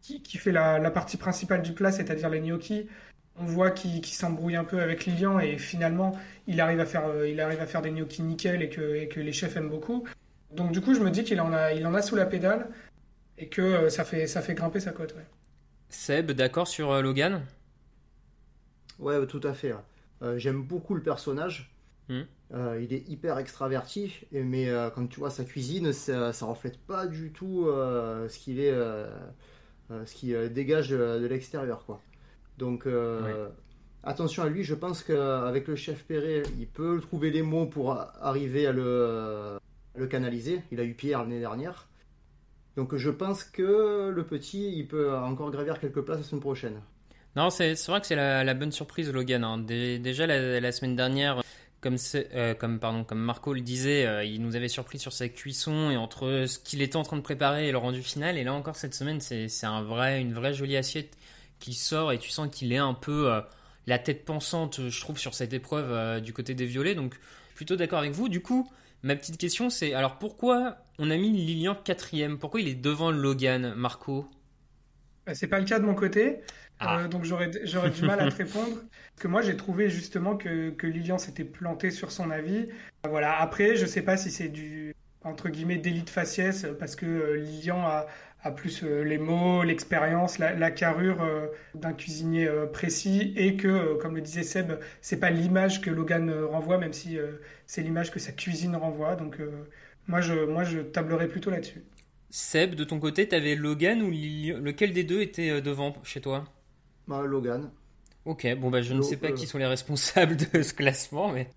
qui, fait la, partie principale du plat, c'est-à-dire les gnocchis. On voit qu'il s'embrouille un peu avec Lilian et finalement, il arrive à faire, euh, il arrive à faire des gnocchis nickel et que, et que les chefs aiment beaucoup. Donc du coup, je me dis qu'il en a, il en a sous la pédale et que euh, ça fait, ça fait grimper sa cote. Ouais. Seb, d'accord sur euh, Logan? Ouais, tout à fait. Euh, j'aime beaucoup le personnage. Hmm. il est hyper extraverti, mais quand tu vois sa cuisine, ça, ça reflète pas du tout ce qu'il est, ce qui dégage de l'extérieur, quoi. Donc attention à lui. Je pense qu'avec le chef Perret, il peut trouver les mots pour arriver à le le canaliser. Il a eu Pierre l'année dernière. Donc je pense que le petit, il peut encore gravir quelques places la semaine prochaine. Non, c'est vrai que c'est la, bonne surprise, Logan. Hein. déjà la, semaine dernière, comme, euh, comme, pardon, comme Marco le disait, euh, il nous avait surpris sur sa cuisson et entre ce qu'il était en train de préparer et le rendu final. Et là encore, cette semaine, c'est un vrai, une vraie jolie assiette qui sort et tu sens qu'il est un peu euh, la tête pensante, je trouve, sur cette épreuve du côté des violets. Donc, plutôt d'accord avec vous. Du coup, Ma petite question, c'est alors pourquoi on a mis Lilian quatrième? Pourquoi il est devant Logan, Marco? Bah, C'est pas le cas de mon côté, ah. euh, donc j'aurais du mal à te répondre. Parce que moi, j'ai trouvé justement que, que Lilian s'était planté sur son avis. Voilà. Après, je sais pas si c'est du entre guillemets d'élite faciès parce que euh, Lilian a, a plus euh, les mots, l'expérience, la, carrure euh, d'un cuisinier euh, précis et que, comme le disait Seb, c'est pas l'image que Logan renvoie, même si c'est l'image que sa cuisine renvoie. Donc moi, je, moi, je tablerais plutôt là-dessus. Seb, de ton côté, t'avais Logan ou lequel des deux était devant chez toi? Bah, Logan. Ok, bon bah je ne sais pas qui sont les responsables de ce classement, mais...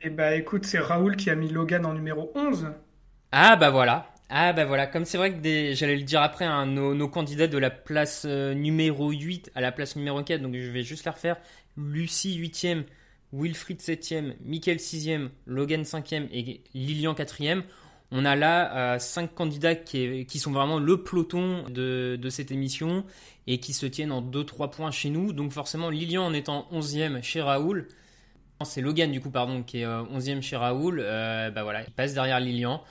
Eh bah écoute, c'est Raoul qui a mis Logan en numéro 11. Ah bah voilà, ah bah voilà, comme c'est vrai que j'allais le dire après, hein, nos, candidats de la place euh, numéro 8 à la place numéro 4, donc je vais juste la refaire. Lucie 8e, Wilfried 7e, Mickaël 6e, Logan 5e et Lilian 4e. On a là 5 euh, candidats qui, sont vraiment le peloton de, cette émission et qui se tiennent en 2-3 points chez nous. Donc forcément, Lilian en étant 11e chez Raoul, c'est Logan du coup pardon qui est 11e chez Raoul, euh, bah voilà, il passe derrière Lilian.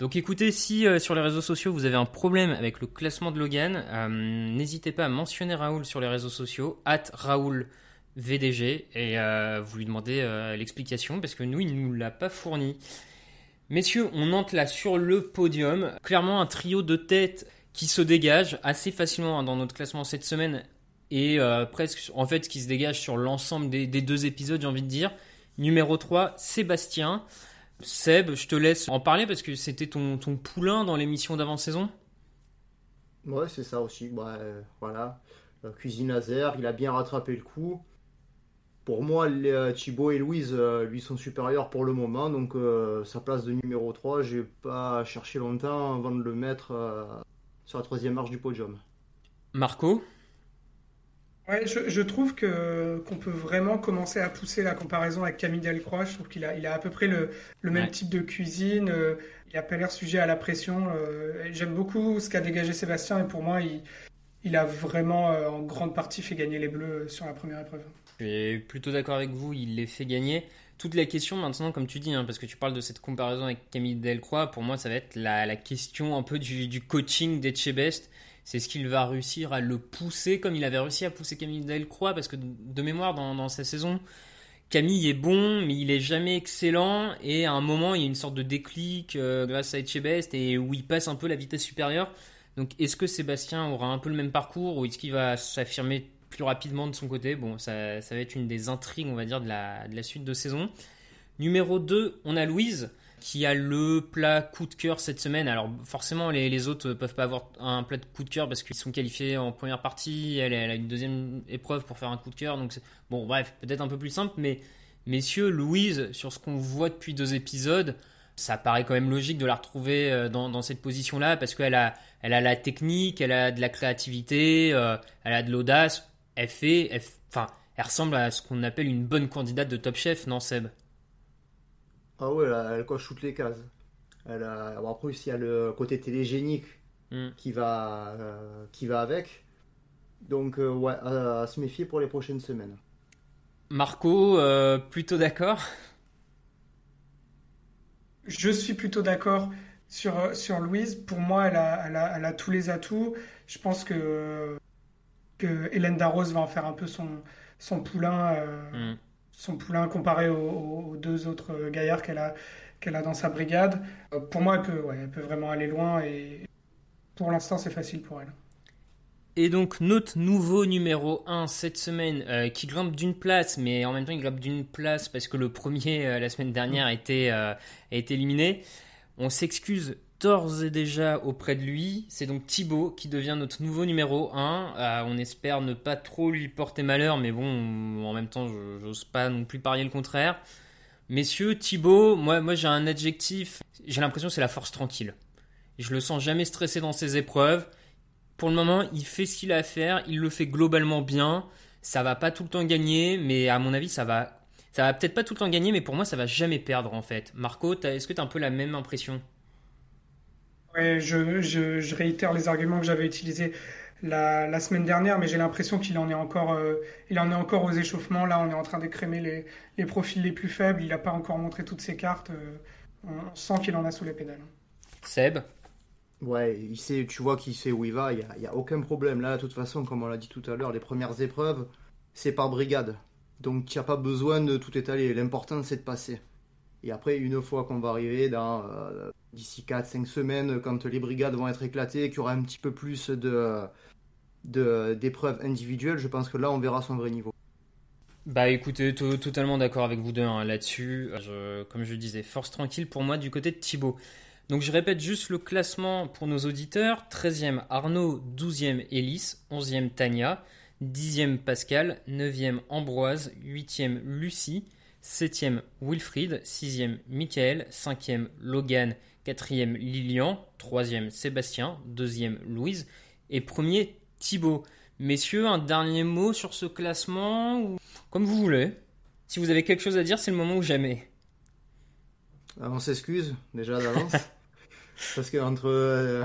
Donc écoutez, si euh, sur les réseaux sociaux vous avez un problème avec le classement de Logan, euh, n'hésitez pas à mentionner Raoul sur les réseaux sociaux, at Raoul VDG, et euh, vous lui demandez l'explication parce que nous, il ne nous l'a pas fourni. Messieurs, on entre là sur le podium. Clairement, un trio de tête qui se dégage assez facilement hein, dans notre classement cette semaine et presque en fait qui se dégage sur l'ensemble des, des, deux épisodes, j'ai envie de dire. Numéro 3, Sébastien. Seb, je te laisse en parler parce que c'était ton, ton poulain dans l'émission d'avant-saison. Ouais, c'est ça aussi. Bah, euh, voilà. Euh, cuisine laser, il a bien rattrapé le coup. Pour moi, les, euh, Thibaut et Louise lui sont supérieurs pour le moment. Donc, sa place de numéro 3, j'ai pas cherché longtemps avant de le mettre sur la troisième marche du podium. Marco? Ouais, je, trouve que qu'on peut vraiment commencer à pousser la comparaison avec Camille Delcroix. Je trouve qu'il a, il a à peu près le, le même type de cuisine. Euh, il n'a pas l'air sujet à la pression. Euh, j'aime beaucoup ce qu'a dégagé Sébastien et pour moi, il, il a vraiment euh, en grande partie fait gagner les Bleus sur la première épreuve. Je suis plutôt d'accord avec vous. Il les fait gagner. Toute la question maintenant, comme tu dis, hein, parce que tu parles de cette comparaison avec Camille Delcroix, pour moi, ça va être la, la question un peu du, du coaching d'Etchebest c'est ce qu'il va réussir à le pousser comme il avait réussi à pousser Camille Delcroix parce que de mémoire dans, sa saison Camille est bon mais il est jamais excellent et à un moment il y a une sorte de déclic euh, grâce à Etchebest et où il passe un peu la vitesse supérieure. Donc est-ce que Sébastien aura un peu le même parcours ou est-ce qu'il va s'affirmer plus rapidement de son côté? Bon ça, va être une des intrigues on va dire de la, de la suite de saison. Numéro 2 on a Louise qui a le plat coup de cœur cette semaine. Alors forcément, les, les autres peuvent pas avoir un plat de coup de cœur parce qu'ils sont qualifiés en première partie. Elle, elle, a une deuxième épreuve pour faire un coup de cœur. Donc bon, bref, peut-être un peu plus simple, mais messieurs, Louise, sur ce qu'on voit depuis deux épisodes, ça paraît quand même logique de la retrouver euh, dans, cette position-là parce qu'elle a, elle a la technique, elle a de la créativité, euh, elle a de l'audace. Elle fait, enfin, elle ressemble à ce qu'on appelle une bonne candidate de Top Chef, non Seb? Ah ouais, elle, coche toutes les cases. Elle a, après aussi, il y a le côté télégénique hmm. qui, va, euh, qui va avec. Donc, euh, ouais, à, se méfier pour les prochaines semaines. Marco, euh, plutôt d'accord? Je suis plutôt d'accord sur, sur Louise. Pour moi, elle a, elle, a, elle a, tous les atouts. Je pense que, que Hélène Darroze va en faire un peu son, son poulain. Hmm son poulain comparé aux, deux autres gaillards qu'elle a, qu'elle a dans sa brigade. Euh, pour moi, elle peut, ouais, elle peut vraiment aller loin et pour l'instant, c'est facile pour elle. Et donc notre nouveau numéro 1 cette semaine euh, qui grimpe d'une place, mais en même temps il grimpe d'une place parce que le premier euh, la semaine dernière a été, a été éliminé. On s'excuse d'ores et déjà auprès de lui. C'est donc Thibaut qui devient notre nouveau numéro 1. Euh, on espère ne pas trop lui porter malheur, mais bon, en même temps, j'ose pas non plus parier le contraire. Messieurs, Thibaut, moi, moi j'ai un adjectif, j'ai l'impression c'est la force tranquille. Je le sens jamais stressé dans ses épreuves. Pour le moment, il fait ce qu'il a à faire, il le fait globalement bien. Ça va pas tout le temps gagner, mais à mon avis, ça va, ça va peut-être pas tout le temps gagner, mais pour moi, ça va jamais perdre en fait. Marco, est-ce que tu as un peu la même impression? Ouais, je, je, je, réitère les arguments que j'avais utilisés la, la, semaine dernière, mais j'ai l'impression qu'il en est encore, euh, il en est encore aux échauffements. Là, on est en train d'écrémer les, les, profils les plus faibles. Il n'a pas encore montré toutes ses cartes. Euh, on sent qu'il en a sous les pédales. Seb? Ouais, il sait, tu vois qu'il sait où il va. Il n'y a, a, aucun problème. Là, de toute façon, comme on l'a dit tout à l'heure, les premières épreuves, c'est par brigade. Donc, il n'y a pas besoin de tout étaler. L'important, c'est de passer. Et après, une fois qu'on va arriver dans euh, d'ici 4-5 semaines, quand les brigades vont être éclatées, qu'il y aura un petit peu plus de, d'épreuves individuelles, je pense que là, on verra son vrai niveau. Bah écoutez, totalement d'accord avec vous deux hein, là-dessus. comme je disais, force tranquille pour moi du côté de Thibaut. Donc je répète juste le classement pour nos auditeurs. 13e Arnaud, 12e Élise, 11e Tania, 10e Pascal, 9e Ambroise, 8e Lucie, 7e Wilfried, 6e Michael, 5e Logan, 4e Lilian, 3e Sébastien, 2e Louise et 1er Thibaut. Messieurs, un dernier mot sur ce classement Comme vous voulez. Si vous avez quelque chose à dire, c'est le moment ou jamais. On s'excuse déjà d'avance. parce que entre euh,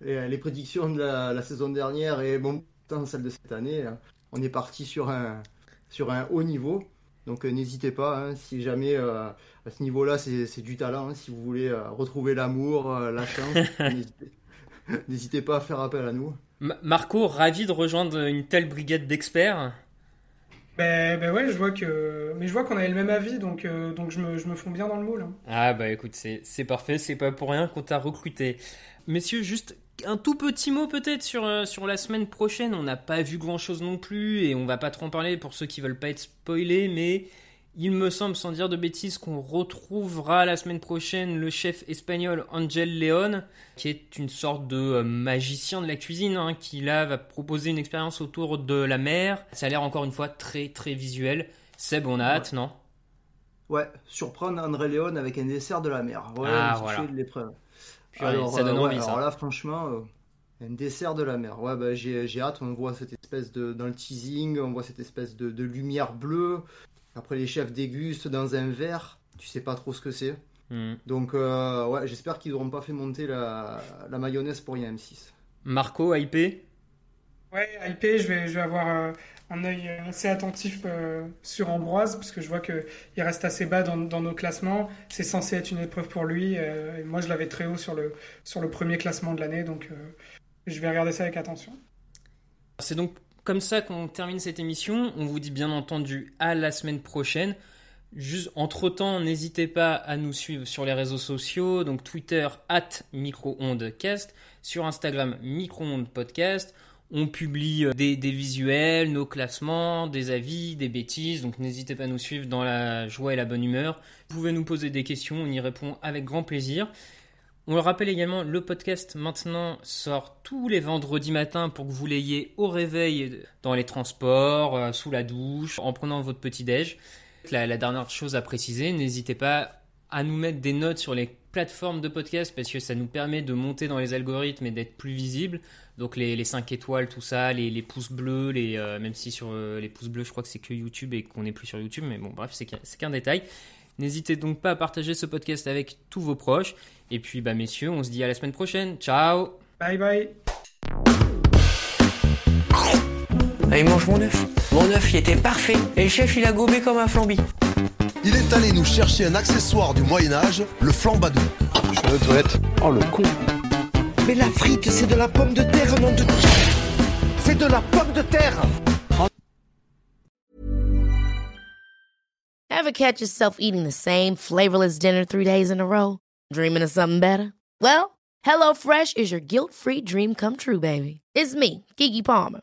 les, prédictions de la, saison dernière et bon, celle de cette année, hein, on est parti sur un, sur un haut niveau. Donc n'hésitez pas, hein, si jamais à ce niveau-là c'est du talent, hein, si vous voulez retrouver l'amour, la chance, n'hésitez pas à faire appel à nous. Marco, ravi de rejoindre une telle brigade d'experts. Ben, ben, ouais, je vois que, mais je vois qu'on avait le même avis, donc euh, donc je me, je me fonds bien dans le moule. Hein. Ah bah écoute, c'est parfait, c'est pas pour rien qu'on t'a recruté. Messieurs, juste un tout petit mot peut-être sur, euh, sur la semaine prochaine. On n'a pas vu grand-chose non plus et on va pas trop en parler pour ceux qui veulent pas être spoilés, mais il me semble, sans dire de bêtises, qu'on retrouvera la semaine prochaine le chef espagnol Angel Leon, qui est une sorte de euh, magicien de la cuisine, hein, qui là va proposer une expérience autour de la mer. Ça a l'air encore une fois très très visuel. Seb, on a hâte, non? Ouais, surprendre André Leon avec un dessert de la mer. Ouais, ah, voilà. de Alors, ça donne euh, envie, ça. Alors là, franchement, euh, un dessert de la mer. Ouais, bah, j'ai hâte. On voit cette espèce de. Dans le teasing, on voit cette espèce de, de lumière bleue. Après, les chefs dégustent dans un verre, tu sais pas trop ce que c'est. Hmm. Donc, euh, ouais, j'espère qu'ils n'auront pas fait monter la, mayonnaise pour rien M6. Marco, IP Ouais, IP, je vais, avoir euh, un œil assez attentif euh, sur Ambroise, parce que je vois qu'il reste assez bas dans, nos classements. C'est censé être une épreuve pour lui. moi, je l'avais très haut sur le, sur le premier classement de l'année, donc je vais regarder ça avec attention. C'est donc comme ça qu'on termine cette émission. On vous dit bien entendu à la semaine prochaine. Juste entre temps, n'hésitez pas à nous suivre sur les réseaux sociaux, donc Twitter at microondecast, sur Instagram microondepodcast. On publie euh, des, visuels, nos classements, des avis, des bêtises, donc n'hésitez pas à nous suivre dans la joie et la bonne humeur. Vous pouvez nous poser des questions, on y répond avec grand plaisir. On le rappelle également, le podcast maintenant sort tous les vendredis matins pour que vous l'ayez au réveil dans les transports, euh, sous la douche, en prenant votre petit déj. La, dernière chose à préciser, n'hésitez pas à nous mettre des notes sur les plateformes de podcast parce que ça nous permet de monter dans les algorithmes et d'être plus visible. Donc les, les 5 étoiles, tout ça, les, pouces bleus, les, euh, même si sur euh, les pouces bleus je crois que c'est que YouTube et qu'on n'est plus sur YouTube, mais bon bref c'est qu'un détail. N'hésitez donc pas à partager ce podcast avec tous vos proches. Et puis, bah, messieurs, on se dit à la semaine prochaine. Ciao Bye bye Allez, mange mon œuf. Mon œuf, il était parfait. Et le chef, il a gobé comme un flambi. Il est allé nous chercher un accessoire du Moyen-Âge, le flambadou. Je. Oh, le con Mais la frite, c'est de la pomme de terre, nom de... C'est de la pomme de terre Ever catch yourself eating the same flavorless dinner three days in a row? Dreaming of something better? Well, HelloFresh is your guilt-free dream come true, baby. It's me, Kiki Palmer.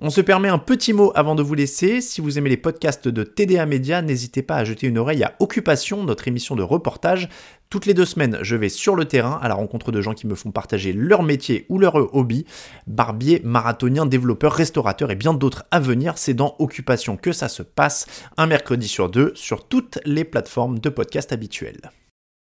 On se permet un petit mot avant de vous laisser. Si vous aimez les podcasts de TDA Média, n'hésitez pas à jeter une oreille à Occupation, notre émission de reportage. Toutes les deux semaines, je vais sur le terrain à la rencontre de gens qui me font partager leur métier ou leur hobby. Barbier, marathonien, développeur, restaurateur et bien d'autres à venir. C'est dans Occupation que ça se passe, un mercredi sur deux, sur toutes les plateformes de podcast habituelles.